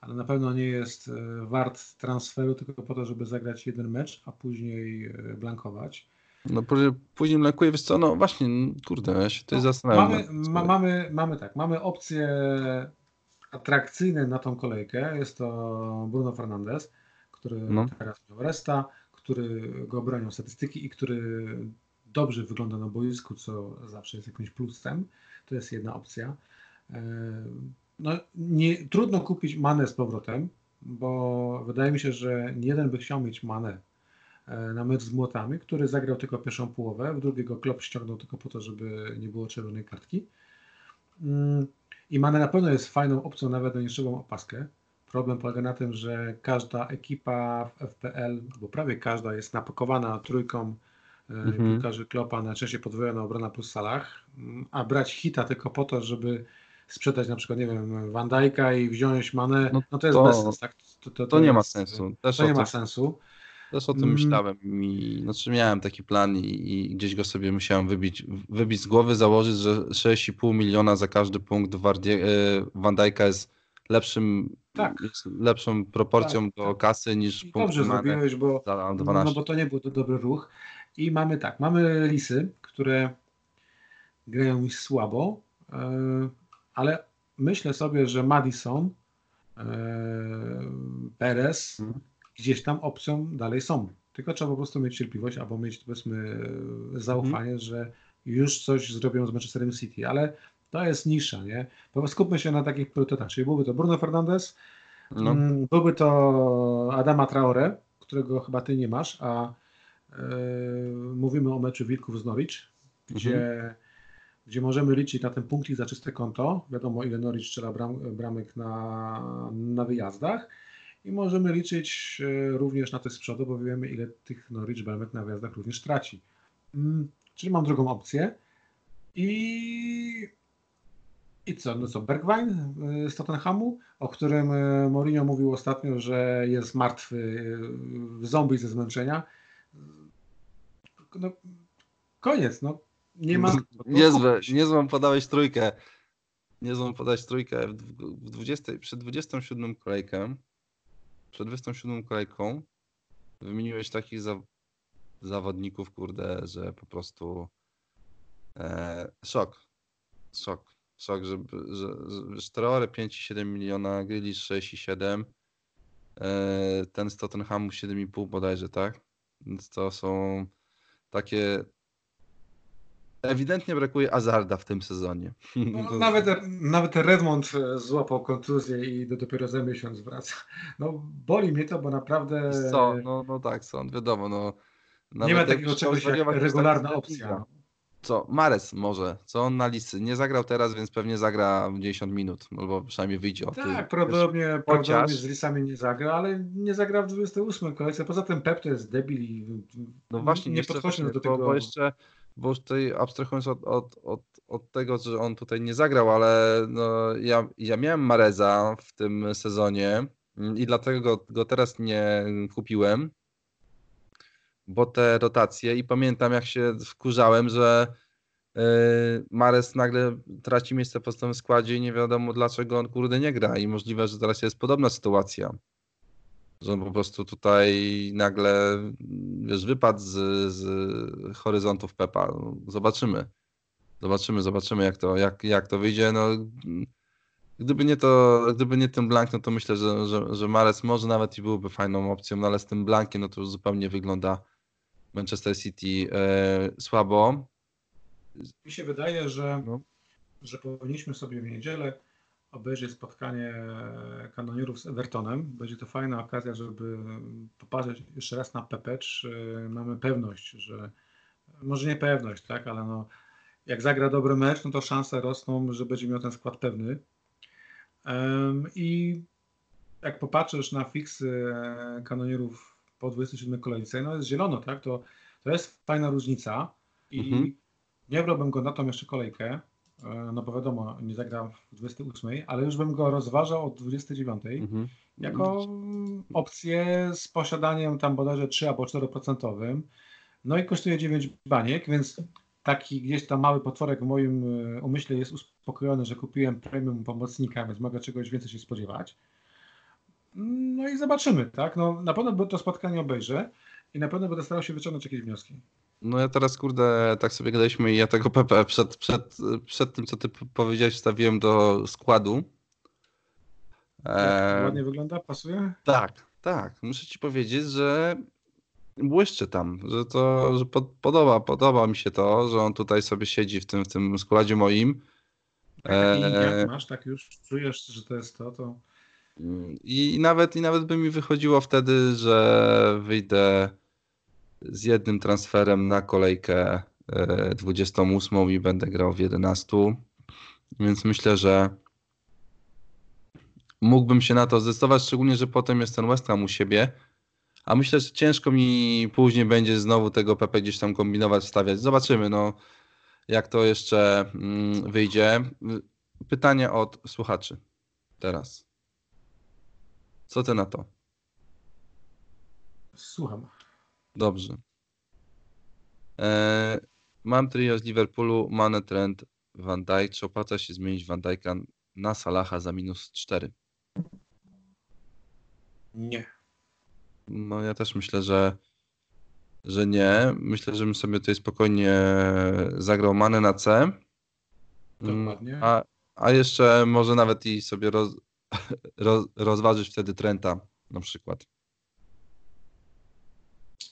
ale na pewno nie jest e, wart transferu tylko po to, żeby zagrać jeden mecz, a później e, blankować. No później mlekuje, wiesz co, no właśnie, kurde, ja się tutaj no, zastanawiam. Mamy, ma, mamy, mamy tak, mamy opcje atrakcyjne na tą kolejkę. Jest to Bruno Fernandes, który no. teraz miał resta, który go bronią statystyki i który dobrze wygląda na boisku, co zawsze jest jakimś plusem. To jest jedna opcja. E, no, nie, trudno kupić Manę z powrotem, bo wydaje mi się, że nie jeden by chciał mieć Manę na mecz z Młotami, który zagrał tylko pierwszą połowę, w drugiego Klopp ściągnął tylko po to, żeby nie było czerwonej kartki. Mm, I Mane na pewno jest fajną opcją nawet na niższą opaskę. Problem polega na tym, że każda ekipa w FPL, bo prawie każda jest napakowana trójką e, mhm. piłkarzy Klopa, najczęściej podwojona obrona plus salach, a brać hita tylko po to, żeby sprzedać na przykład, nie wiem, Van Dijk'a i wziąć Manę, no, no to jest to, bez sensu. Tak? To, to, to, to nie jest, ma sensu. Też to nie ma sensu. Też o tym mm. myślałem i znaczy miałem taki plan i, i, gdzieś go sobie musiałem wybić, wybić z głowy, założyć, że 6,5 miliona za każdy punkt Wardie, e, Van Dijk'a jest lepszym tak. jest lepszą proporcją tak, do tak. kasy niż punkt Dobrze zrobiłeś, bo, no, bo to nie był to dobry ruch. I mamy tak, mamy lisy, które grają mi słabo, e, ale myślę sobie, że Madison, e, Perez, hmm gdzieś tam opcją dalej są. Tylko trzeba po prostu mieć cierpliwość albo mieć powiedzmy zaufanie, mhm. że już coś zrobią z Manchesterem City, ale to jest nisza, nie? Bo skupmy się na takich priorytetach, czyli byłby to Bruno Fernandes, no. Mm, byłby to Adama Traore, którego chyba ty nie masz, a yy, mówimy o meczu Wilków z Norwich, gdzie, mhm. gdzie możemy liczyć na ten punkcik za czyste konto. Wiadomo, ile Norwich strzela bram, bramek na, na wyjazdach i możemy liczyć e, również na te z przodu, bo wiemy, ile tych Norwich Belmek na wjazdach również traci. Mm, czyli mam drugą opcję. I, i co? No co, Bergwijn e, z Tottenhamu, o którym e, Mourinho mówił ostatnio, że jest martwy, zombie ze zmęczenia. No, koniec, no. Nie ma. Niezłe, niezłą podałeś trójkę. Niezłą podałeś trójkę w 20, przed 27 kolejkę przed 27 kolejką wymieniłeś takich za, zawodników, kurde, że po prostu e, szok. Szok. Szok, że, że, że Traore 5,7 miliona, Grealish 6,7, e, ten z Tottenhamu 7,5 bodajże, tak? Więc to są takie ewidentnie brakuje Azarda w tym sezonie. No, nawet, nawet Redmond e, złapał kontuzję i do, dopiero za miesiąc wraca. No boli mnie to, bo naprawdę... Co? No, no tak, są, wiadomo. No, nie ma takiego czegoś jak regularna opcja. Co? Mares może, co on na listy. Nie zagrał teraz, więc pewnie zagra 10 minut, albo przynajmniej wyjdzie od Tak, prawdopodobnie, Chociaż... prawdopodobnie z Lisami nie zagra, ale nie zagra w 28 kolejce. Poza tym Pep to jest debil i no właśnie, nie podchodzi do tego. Bo jeszcze bo tutaj abstrahując od, od, od, od tego, że on tutaj nie zagrał, ale no, ja, ja miałem Mareza w tym sezonie i dlatego go, go teraz nie kupiłem, bo te rotacje i pamiętam jak się wkurzałem, że yy, nagle traci miejsce w podstawowym składzie i nie wiadomo dlaczego on kurde nie gra. I możliwe, że teraz jest podobna sytuacja że on po prostu tutaj nagle wiesz, wypadł z, z horyzontów Pepa. Zobaczymy. Zobaczymy, zobaczymy jak to, jak, jak to wyjdzie. No, gdyby nie to, gdyby nie ten blank, no to myślę, że, że, że Mares może nawet i byłby fajną opcją, no ale z tym blankiem, no to już zupełnie wygląda Manchester City e, słabo. Mi się wydaje, że, no. że powinniśmy sobie w niedzielę obejrzeć spotkanie kanonierów z Evertonem. Będzie to fajna okazja, żeby popatrzeć jeszcze raz na Pepe, czy mamy pewność, że może nie pewność, tak, ale no, jak zagra dobry mecz, no to szanse rosną, że będzie miał ten skład pewny. I jak popatrzysz na fiksy kanonierów po 27 kolejce, no jest zielono, tak, to, to jest fajna różnica i mhm. nie brałbym go na tą jeszcze kolejkę, E, no bo wiadomo, nie zagra w 28, ale już bym go rozważał od 29 mhm. jako opcję z posiadaniem tam bodajże 3 albo 4%. No i kosztuje 9 baniek, więc taki gdzieś tam mały potworek w moim e, umyśle jest uspokojony, że kupiłem premium pomocnika, więc mogę czegoś więcej się spodziewać. No i zobaczymy, tak? No, na pewno to spotkanie obejrzę i na pewno będę starał się wyciągnąć jakieś wnioski. No ja teraz, kurde, tak sobie gadaliśmy i ja tego PP przed, przed, przed tym, co ty powiedziałeś, wstawiłem do składu. E... Ładnie wygląda, pasuje? Tak, tak. Muszę ci powiedzieć, że błyszczy tam, że to, że pod, podoba, podoba mi się to, że on tutaj sobie siedzi w tym, w tym składzie moim. Tak, e... jak masz, tak już czujesz, że to jest to, to... I nawet, I nawet by mi wychodziło wtedy, że wyjdę z jednym transferem na kolejkę 28 e, i będę grał w 11. Więc myślę, że mógłbym się na to zdecydować, szczególnie, że potem jest ten West Ham u siebie. A myślę, że ciężko mi później będzie znowu tego PP gdzieś tam kombinować, stawiać. Zobaczymy, no, jak to jeszcze mm, wyjdzie. Pytanie od słuchaczy teraz. Co ty na to? Słucham. Dobrze. Eee, mam trio z Liverpoolu, Mane, Trent, Van Dijk. Czy opłaca się zmienić Van Dijk'a na Salaha za minus 4? Nie. No ja też myślę, że, że nie. Myślę, że bym sobie tutaj spokojnie zagrał Mane na C. Dokładnie. A, a jeszcze może nawet i sobie roz, roz, rozważyć wtedy Trenta na przykład.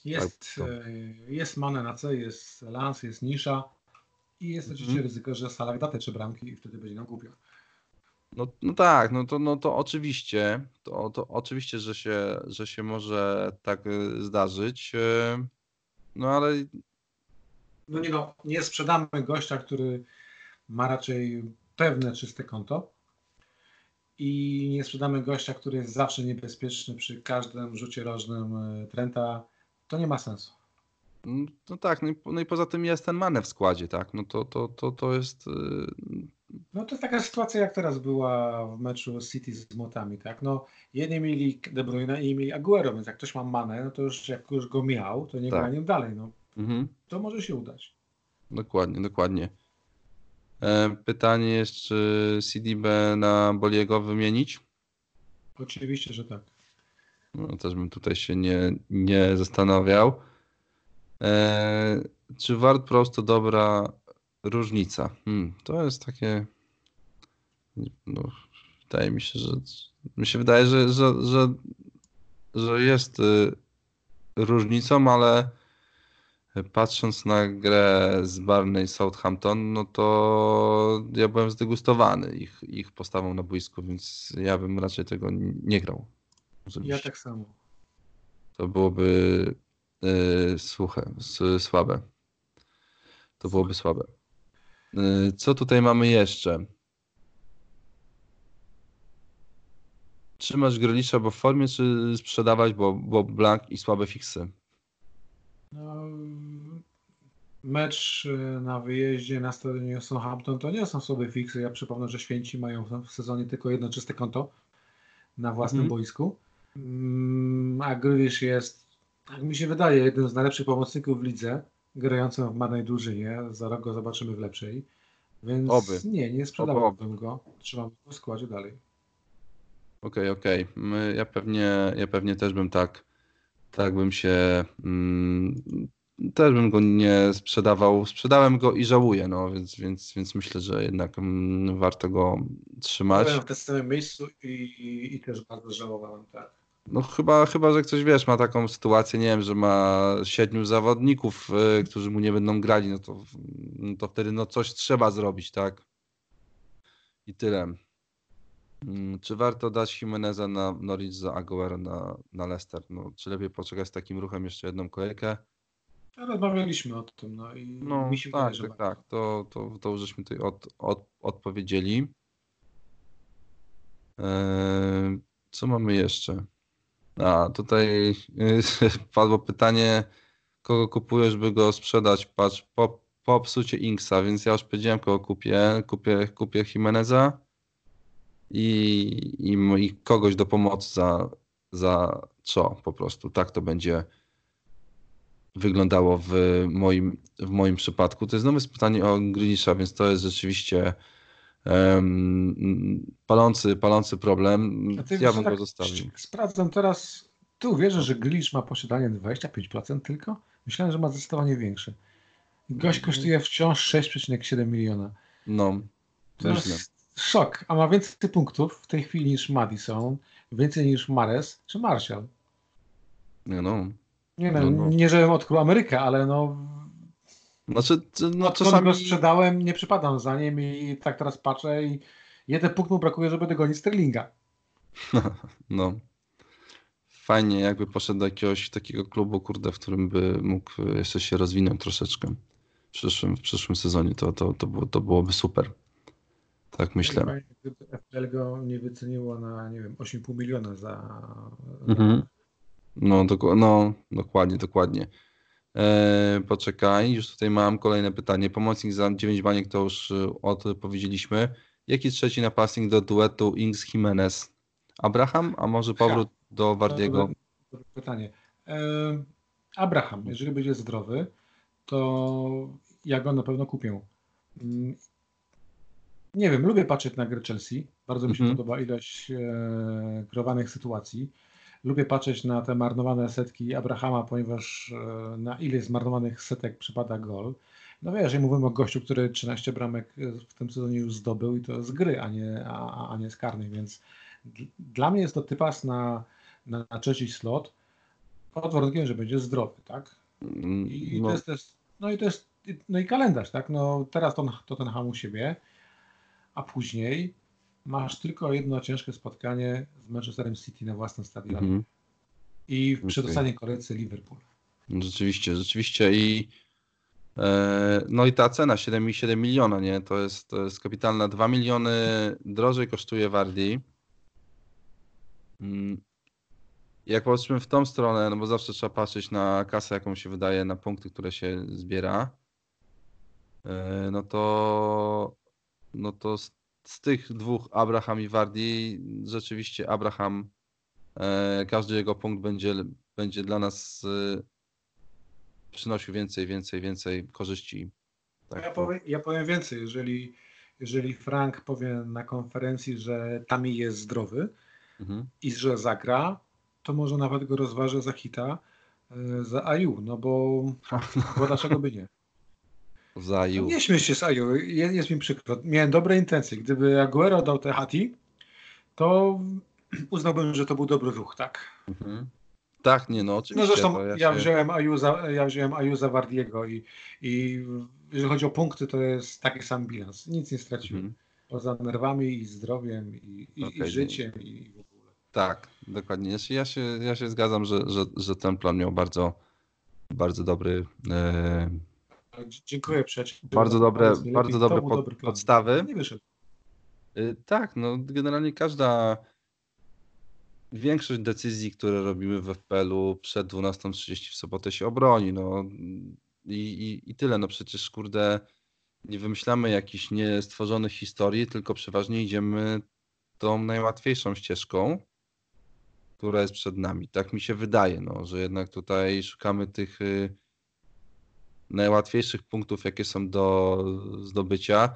Jest, tak, jest Mane na C, jest Lans, jest Nisza i jest mhm. oczywiście ryzyko, że Salah da te trzy bramki i wtedy będzie nam głupio. No, no tak, no to, no to oczywiście, to, to oczywiście, że się, że się może tak e, zdarzyć, e, no ale... No nie no, nie sprzedamy gościa, który ma raczej pewne czyste konto i nie sprzedamy gościa, który jest zawsze niebezpieczny przy każdym rzucie rożnym Trenta to nie ma sensu. Mm, no tak, no i, no i poza tym jest ten Mane w składzie, tak? No to, to, to, to jest. Yy... No to jest taka sytuacja, jak teraz była w meczu City z Motami, tak? No jedni mieli De Bruyne i mieli Aguero, więc jak ktoś ma Mane, no to już jak już go miał, to nie tak. gra nim dalej, no. Mhm. To może się udać. Dokładnie, dokładnie. E, pytanie jest, czy CDB na Boliego wymienić? Oczywiście, że tak. No, też bym tutaj się nie, nie zastanawiał. E, czy Ward Prost to dobra różnica? Hmm, to jest takie. No, wydaje mi się, że. Mi się wydaje, że, że, że, że jest y, różnicą, ale patrząc na grę z Barney Southampton, no to ja byłem zdegustowany ich, ich postawą na boisku, więc ja bym raczej tego nie grał. Ja tak samo. To byłoby yy, suche, słabe. To byłoby słabe. Yy, co tutaj mamy jeszcze? Trzymać Grelisza bo w formie, czy sprzedawać, bo, bo blank i słabe fiksy? No, mecz y, na wyjeździe na stadionie Southampton to nie są słabe fiksy. Ja przypomnę, że Święci mają w sezonie tylko jedno czyste konto na własnym mhm. boisku. Mm, a Grealish jest, tak mi się wydaje, jednym z najlepszych pomocników w lidze, grającym w marnej drużynie. Za rok go zobaczymy w lepszej. Więc Oby. nie, nie sprzedałbym go. Trzymam go w składzie dalej. Okej, okay, okej. Okay. Ja pewnie, ja pewnie też bym tak, tak bym się, mm, też bym go nie sprzedawał. Sprzedałem go i żałuję, no więc, więc, więc myślę, że jednak mm, warto go trzymać. Byłem w tym samym miejscu i, i, i też bardzo żałowałem, tak. No chyba, chyba, że ktoś, wiesz, ma taką sytuację, nie wiem, że ma siedmiu zawodników, y, którzy mu nie będą grali, no to, no to wtedy no coś trzeba zrobić, tak? I tyle. Mm, czy warto dać Jimeneza na Norwich za Aguero na, na Leicester? No, czy lepiej poczekać z takim ruchem jeszcze jedną kolejkę? Rozmawialiśmy o tym, no i no, mi się tak, wydaje, że tak, tak, to, to, to żeśmy tutaj od, od, odpowiedzieli. Eee, co mamy jeszcze? A, tutaj padło pytanie, kogo kupujesz, by go sprzedać? Patrz, po, po psucie Inksa, więc ja już powiedziałem, kogo kupię. Kupię, kupię Jimeneza i, i, i kogoś do pomocy za, za co po prostu. Tak to będzie wyglądało w moim, w moim przypadku. To jest znowu pytanie o Grilisza, więc to jest rzeczywiście um, palący, palący problem. Ja bym tak go zostawił. Sprawdzam teraz, ty uwierzysz, że Grilisz ma posiadanie 25% tylko? Myślałem, że ma zdecydowanie większe. Gość mm. kosztuje wciąż 6,7 miliona. No, to jest szok. A ma więcej punktów w tej chwili niż Madison, więcej niż Mares czy Marshall. Nie no. Nie, no, no, no. nie żebym odkrył Amerykę, ale no. Znaczy, no Odkąd czasami... go sprzedałem, nie przypadam za nim i tak teraz patrzę i jeden punkt mu brakuje, żeby dogonić Sterlinga. No. Fajnie, jakby poszedł do jakiegoś takiego klubu, kurde, w którym by mógł jeszcze się rozwinąć troszeczkę w przyszłym, w przyszłym sezonie. To, to, to, było, to byłoby super. Tak myślę. Gdyby FPL go nie wyceniło na, nie wiem, 8,5 miliona za. Mhm. No, dok no, dokładnie, dokładnie. Eee, poczekaj, już tutaj mam kolejne pytanie. Pomocnik za 9 baniek to już y, odpowiedzieliśmy. Jaki trzeci napastnik do duetu Ings Jimenez? Abraham, a może powrót do Wardiego? Pytanie. Eee, Abraham, jeżeli będzie zdrowy, to ja go na pewno kupię. Mm, nie wiem, lubię patrzeć na grę Chelsea. Bardzo mi się mm -hmm. podoba ilość e, sytuacji. Lubię patrzeć na te marnowane setki Abrahama, ponieważ e, na ile zmarnowanych setek przypada gol. No wiesz, ja mówimy o gościu, który 13 bramek w tym sezonie już zdobył i to z gry, a nie, a, a nie z karnych, więc dla mnie jest to typas na, na, na trzeci slot pod warunkiem, że będzie zdrowy, tak? I, no. to jest też, no i to jest, no i kalendarz, tak? No teraz to, to ten ham u siebie, a później masz tylko jedno ciężkie spotkanie z Manchesterem City na własnym stadionie. Mhm. I w przedostatniej okay. kolejce Liverpool. Rzeczywiście, rzeczywiście i e, no i ta cena 7,7 miliona, nie? To jest, to jest kapitalna. 2 miliony drożej kosztuje Wardi. Mm. Jak patrzymy w tą stronę, no bo zawsze trzeba patrzeć na kasę, jaką się wydaje, na punkty, które się zbiera, e, no to no to z tych dwóch, Abraham i Wardi, rzeczywiście Abraham, e, każdy jego punkt będzie, będzie dla nas e, przynosił więcej, więcej, więcej korzyści. Tak, ja, powiem, ja powiem więcej, jeżeli, jeżeli Frank powie na konferencji, że Tami jest zdrowy mhm. i że zagra, to może nawet go rozważę za hita e, za Aju, no bo, bo dlaczego by nie? Za Aju. No nie śmiej się z Aju, jest, jest mi przykro. Miałem dobre intencje. Gdyby Aguero dał te hati, to uznałbym, że to był dobry ruch, tak? Mhm. Tak, nie no, oczywiście. No zresztą ja, się- wziąłem Ajuza, ja wziąłem Ajuza Wardiego i, i jeżeli chodzi o punkty, to jest taki sam bilans. Nic nie straciłem. Mhm. Poza nerwami i zdrowiem i, i, Okej, i życiem i w ogóle. Tak, dokładnie. Ja się, ja się zgadzam, że, że, że ten plan miał bardzo, bardzo dobry, e, Dziękuję przyjacielu. bardzo dobre, bardzo dobre pod, podstawy. Nie wyszedł. Y, Tak, no generalnie każda większość decyzji, które robimy w FPL-u przed 12.30 w sobotę się obroni, no i, i, i tyle, no przecież kurde nie wymyślamy jakichś niestworzonych historii, tylko przeważnie idziemy tą najłatwiejszą ścieżką, która jest przed nami. Tak mi się wydaje, no, że jednak tutaj szukamy tych y, najłatwiejszych punktów, jakie są do zdobycia.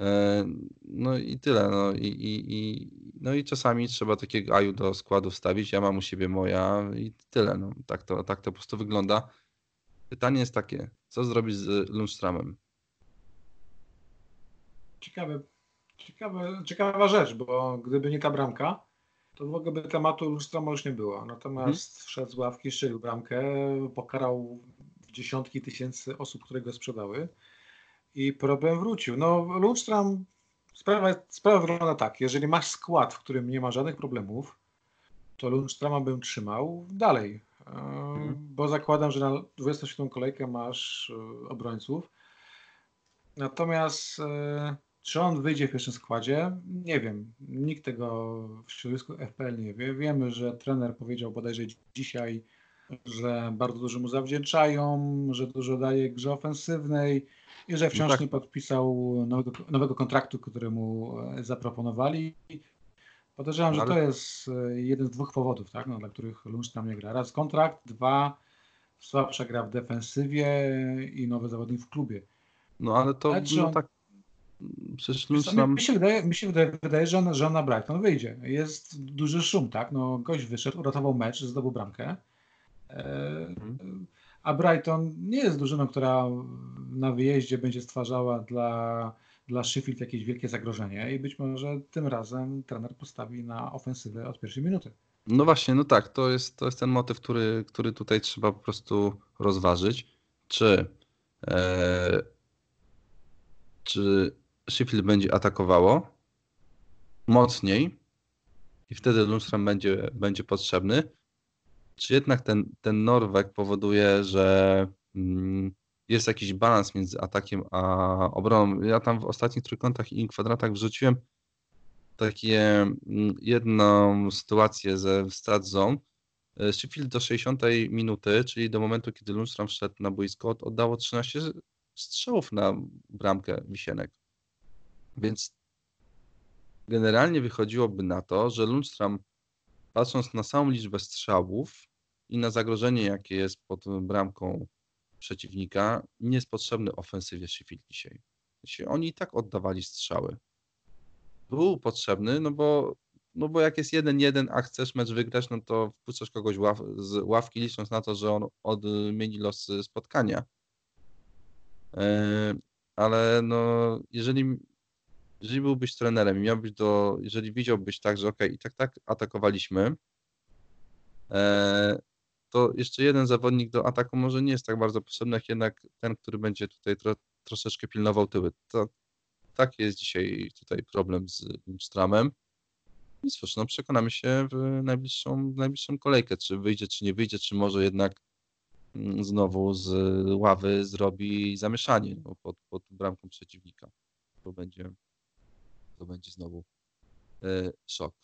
E, No i tyle. No i, i, i, no i czasami trzeba takiego aju do składu wstawić. Ja mam u siebie moja i tyle. No, tak, to, tak to po prostu wygląda. Pytanie jest takie, co zrobić z Lundstramem? Ciekawe, ciekawe, ciekawa rzecz, bo gdyby nie ta bramka, to w ogóle by tematu Lustrama już nie było. Natomiast Mhm. wszedł z ławki, strzelił bramkę, pokarał dziesiątki tysięcy osób, które go sprzedały i problem wrócił. No Lundstram, sprawa, sprawa wygląda tak, jeżeli masz skład, w którym nie ma żadnych problemów, to Lundstrama bym trzymał dalej, e, bo zakładam, że na 27 kolejkę masz e, obrońców. Natomiast e, czy on wyjdzie w pierwszym składzie? Nie wiem. Nikt tego w środowisku FPL nie wie. Wiemy, że trener powiedział bodajże dzisiaj, że bardzo dużo mu zawdzięczają, że dużo daje grze ofensywnej i że wciąż tak. nie podpisał nowego, nowego kontraktu, który mu e, zaproponowali. Podejrzewam, że Ale- to jest e, jeden z dwóch powodów, tak, no, dla których Lundstram nie gra. Raz kontrakt, dwa słabsza gra w defensywie i nowy zawodnik w klubie. No ale to no, tak. Przecież Mi, Lundstram. mi się wydaje, mi się wydaje, wydaje że, on, że on na Brighton wyjdzie. Jest duży szum, tak? No, gość wyszedł, uratował mecz, zdobył bramkę. E, A Brighton nie jest drużyną, która na wyjeździe będzie stwarzała dla, dla Sheffield jakieś wielkie zagrożenie i być może tym razem trener postawi na ofensywę od pierwszej minuty. No właśnie, no tak, to jest, to jest ten motyw, który, który tutaj trzeba po prostu rozważyć. Czy, e, czy Sheffield będzie atakowało mocniej i wtedy Lundstram będzie, będzie potrzebny, czy jednak ten, ten Norweg powoduje, że mm, jest jakiś balans między atakiem a obroną. Ja tam w ostatnich trójkątach i kwadratach wrzuciłem takie mm, jedną sytuację ze Stat Zone. Sheffield do 60 minuty, czyli do momentu, kiedy Lundstram wszedł na boisko, od- oddało 13 strzałów na bramkę Wisienek. Więc generalnie wychodziłoby na to, że Lundstram, patrząc na samą liczbę strzałów i na zagrożenie, jakie jest pod bramką przeciwnika, nie jest potrzebny ofensywie Sheffield dzisiaj. Oni i tak oddawali strzały. Był potrzebny, no bo, no bo jak jest 1-1, a chcesz mecz wygrać, no to wpuszczasz kogoś ław, z ławki, licząc na to, że on odmieni los spotkania. Yy, ale no, jeżeli, jeżeli byłbyś trenerem i miałbyś do, jeżeli widziałbyś tak, że okej, i tak tak atakowaliśmy, e, to jeszcze jeden zawodnik do ataku może nie jest tak bardzo potrzebny, jak jednak ten, który będzie tutaj tro, troszeczkę pilnował tyły. To, taki jest dzisiaj tutaj problem z Lundstramem. I cóż, no przekonamy się w najbliższą, w najbliższą kolejkę, czy wyjdzie, czy nie wyjdzie, czy może jednak mm, znowu z ławy zrobi zamieszanie no, pod, pod bramką przeciwnika. To będzie, to będzie znowu e, szok.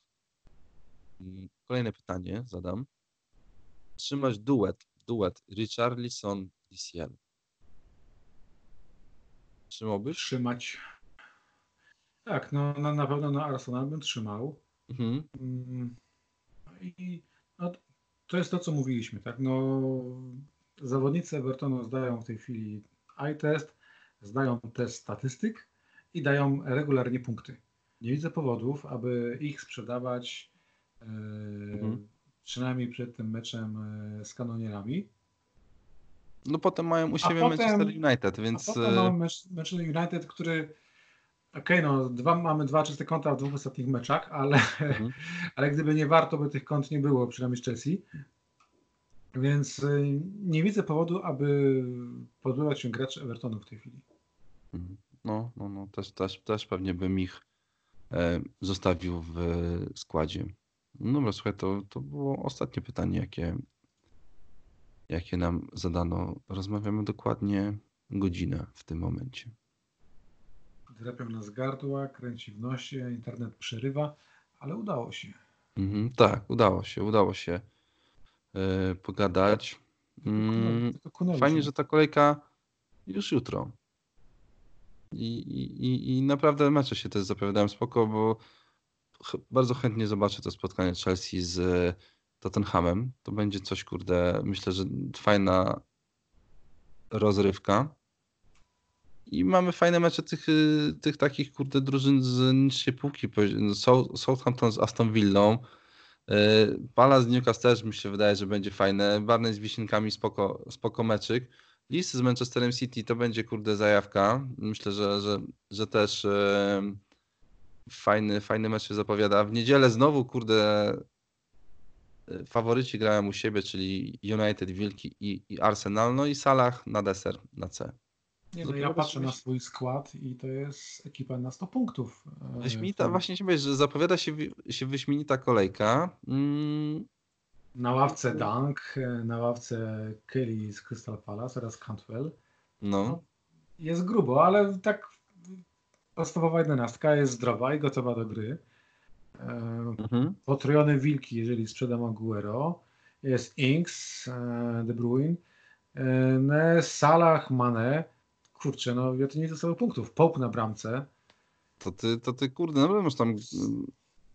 Mm, Kolejne pytanie zadam. Trzymać duet, duet Richarlison DCL. Trzymałbyś? Trzymać. Tak, no, no na pewno na Arsenal bym trzymał. Mhm. Mm, I no, to jest to, co mówiliśmy, tak? No, zawodnicy Evertonu zdają w tej chwili eye test, zdają test statystyk i dają regularnie punkty. Nie widzę powodów, aby ich sprzedawać e, Mhm. przynajmniej przed tym meczem e, z kanonierami. No potem mają u siebie potem- Manchester United, więc A potem e, mamy mecz United, który okej, no dwa, mamy dwa czyste konta w dwóch ostatnich meczach, ale, Mhm. ale gdyby nie warto, by tych kont nie było, przynajmniej z Chelsea. Więc nie widzę powodu, aby podobać się gracz Evertonu w tej chwili. Mhm. No, no, no też, też, też pewnie bym ich e, zostawił w składzie. No dobra, słuchaj, to, to było ostatnie pytanie, jakie, jakie nam zadano. Rozmawiamy dokładnie godzinę w tym momencie. Drapią nas gardła, kręci w nosie, internet przerywa, ale udało się. Mhm, tak, udało się, udało się e, pogadać. Mm, Fajnie, że ta kolejka już jutro. I, i, i- naprawdę mecze się też zapowiadają spoko, bo bardzo chętnie zobaczę to spotkanie Chelsea z Tottenhamem. To będzie coś, kurde, myślę, że fajna rozrywka. I mamy fajne mecze tych, y, tych takich, kurde, drużyn z niższej półki. Southampton z Aston Villą. y, Palace z Newcastle też mi się wydaje, że będzie fajne. Barney z Wisinkami spoko, spoko meczyk. Listy z Manchesterem City to będzie, kurde, zajawka. Myślę, że, że, że też y, fajny, fajny mecz się zapowiada. W niedzielę znowu, kurde, y, faworyci grają u siebie, czyli United, Wilki i, i Arsenal. No i Salah na deser, na C. Nie, No ja patrzę na swój skład i to jest ekipa na 100 punktów. e, Wyśmienita, właśnie się że zapowiada się, się wyśmienita kolejka. Mm, Na ławce Dunk, e, na ławce Kelly z Crystal Palace oraz Cantwell. no, Jest grubo, ale tak podstawowa jedenastka jest zdrowa i gotowa do gry. E, mhm. Potrojone wilki, jeżeli sprzedam Aguero. Jest Inks, e, De Bruyne, e, ne, Salah, Mane. Kurczę, no ja to nie dostałem punktów. Pope na bramce. to, ty, to ty, kurde, no masz tam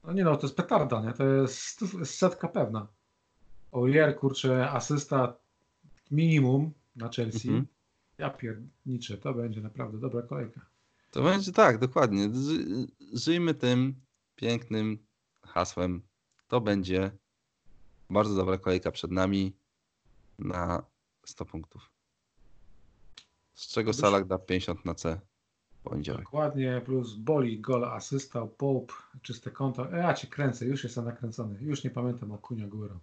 No nie no, to jest petarda, nie? To jest stów- setka pewna. Ojer, kurczę, asysta minimum na Chelsea. Mhm. Ja pierniczę, to będzie naprawdę dobra kolejka. To będzie tak, dokładnie. Ży, żyjmy tym pięknym hasłem. To będzie bardzo dobra kolejka przed nami na 100 punktów. Z czego Salah da 50 na C w poniedziałek. Dokładnie, plus boli, gol, asysta, Pope, czyste konto. E, ja cię kręcę, już jestem nakręcony. Już nie pamiętam o Kunia Guero.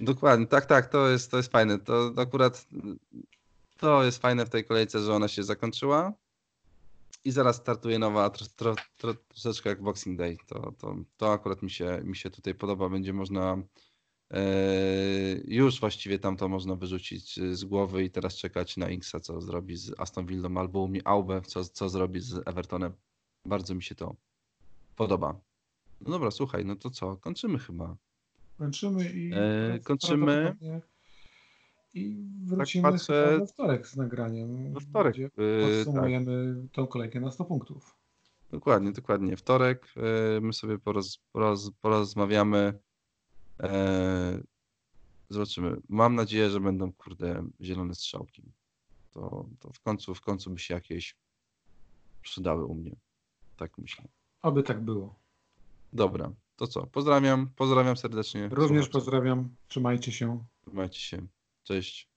Dokładnie, tak, tak, to jest, to jest fajne. To akurat to jest fajne w tej kolejce, że ona się zakończyła i zaraz startuje nowa, tro, tro, tro, troszeczkę jak Boxing Day. To, to, to akurat mi się, mi się tutaj podoba. Będzie można e, już właściwie tam to można wyrzucić z głowy i teraz czekać na Inksa, co zrobi z Aston Villą albo Aubę, co, co zrobi z Evertonem. Bardzo mi się to podoba. No dobra, słuchaj, no to co? Kończymy chyba. Kończymy i. E, kończymy. I wrócimy patrzę- chyba we wtorek z nagraniem. We wtorek. E, tak. podsumujemy tą kolejkę na 100 punktów. Dokładnie, dokładnie. Wtorek e, my sobie poroz, poroz, porozmawiamy. E, zobaczymy. Mam nadzieję, że będą kurde zielone strzałki. To, to w końcu w końcu by się jakieś przydały u mnie. Tak myślę. Oby tak było. Dobra, to co? Pozdrawiam, pozdrawiam serdecznie. Również Słuchacze. pozdrawiam. Trzymajcie się. Trzymajcie się. Cześć.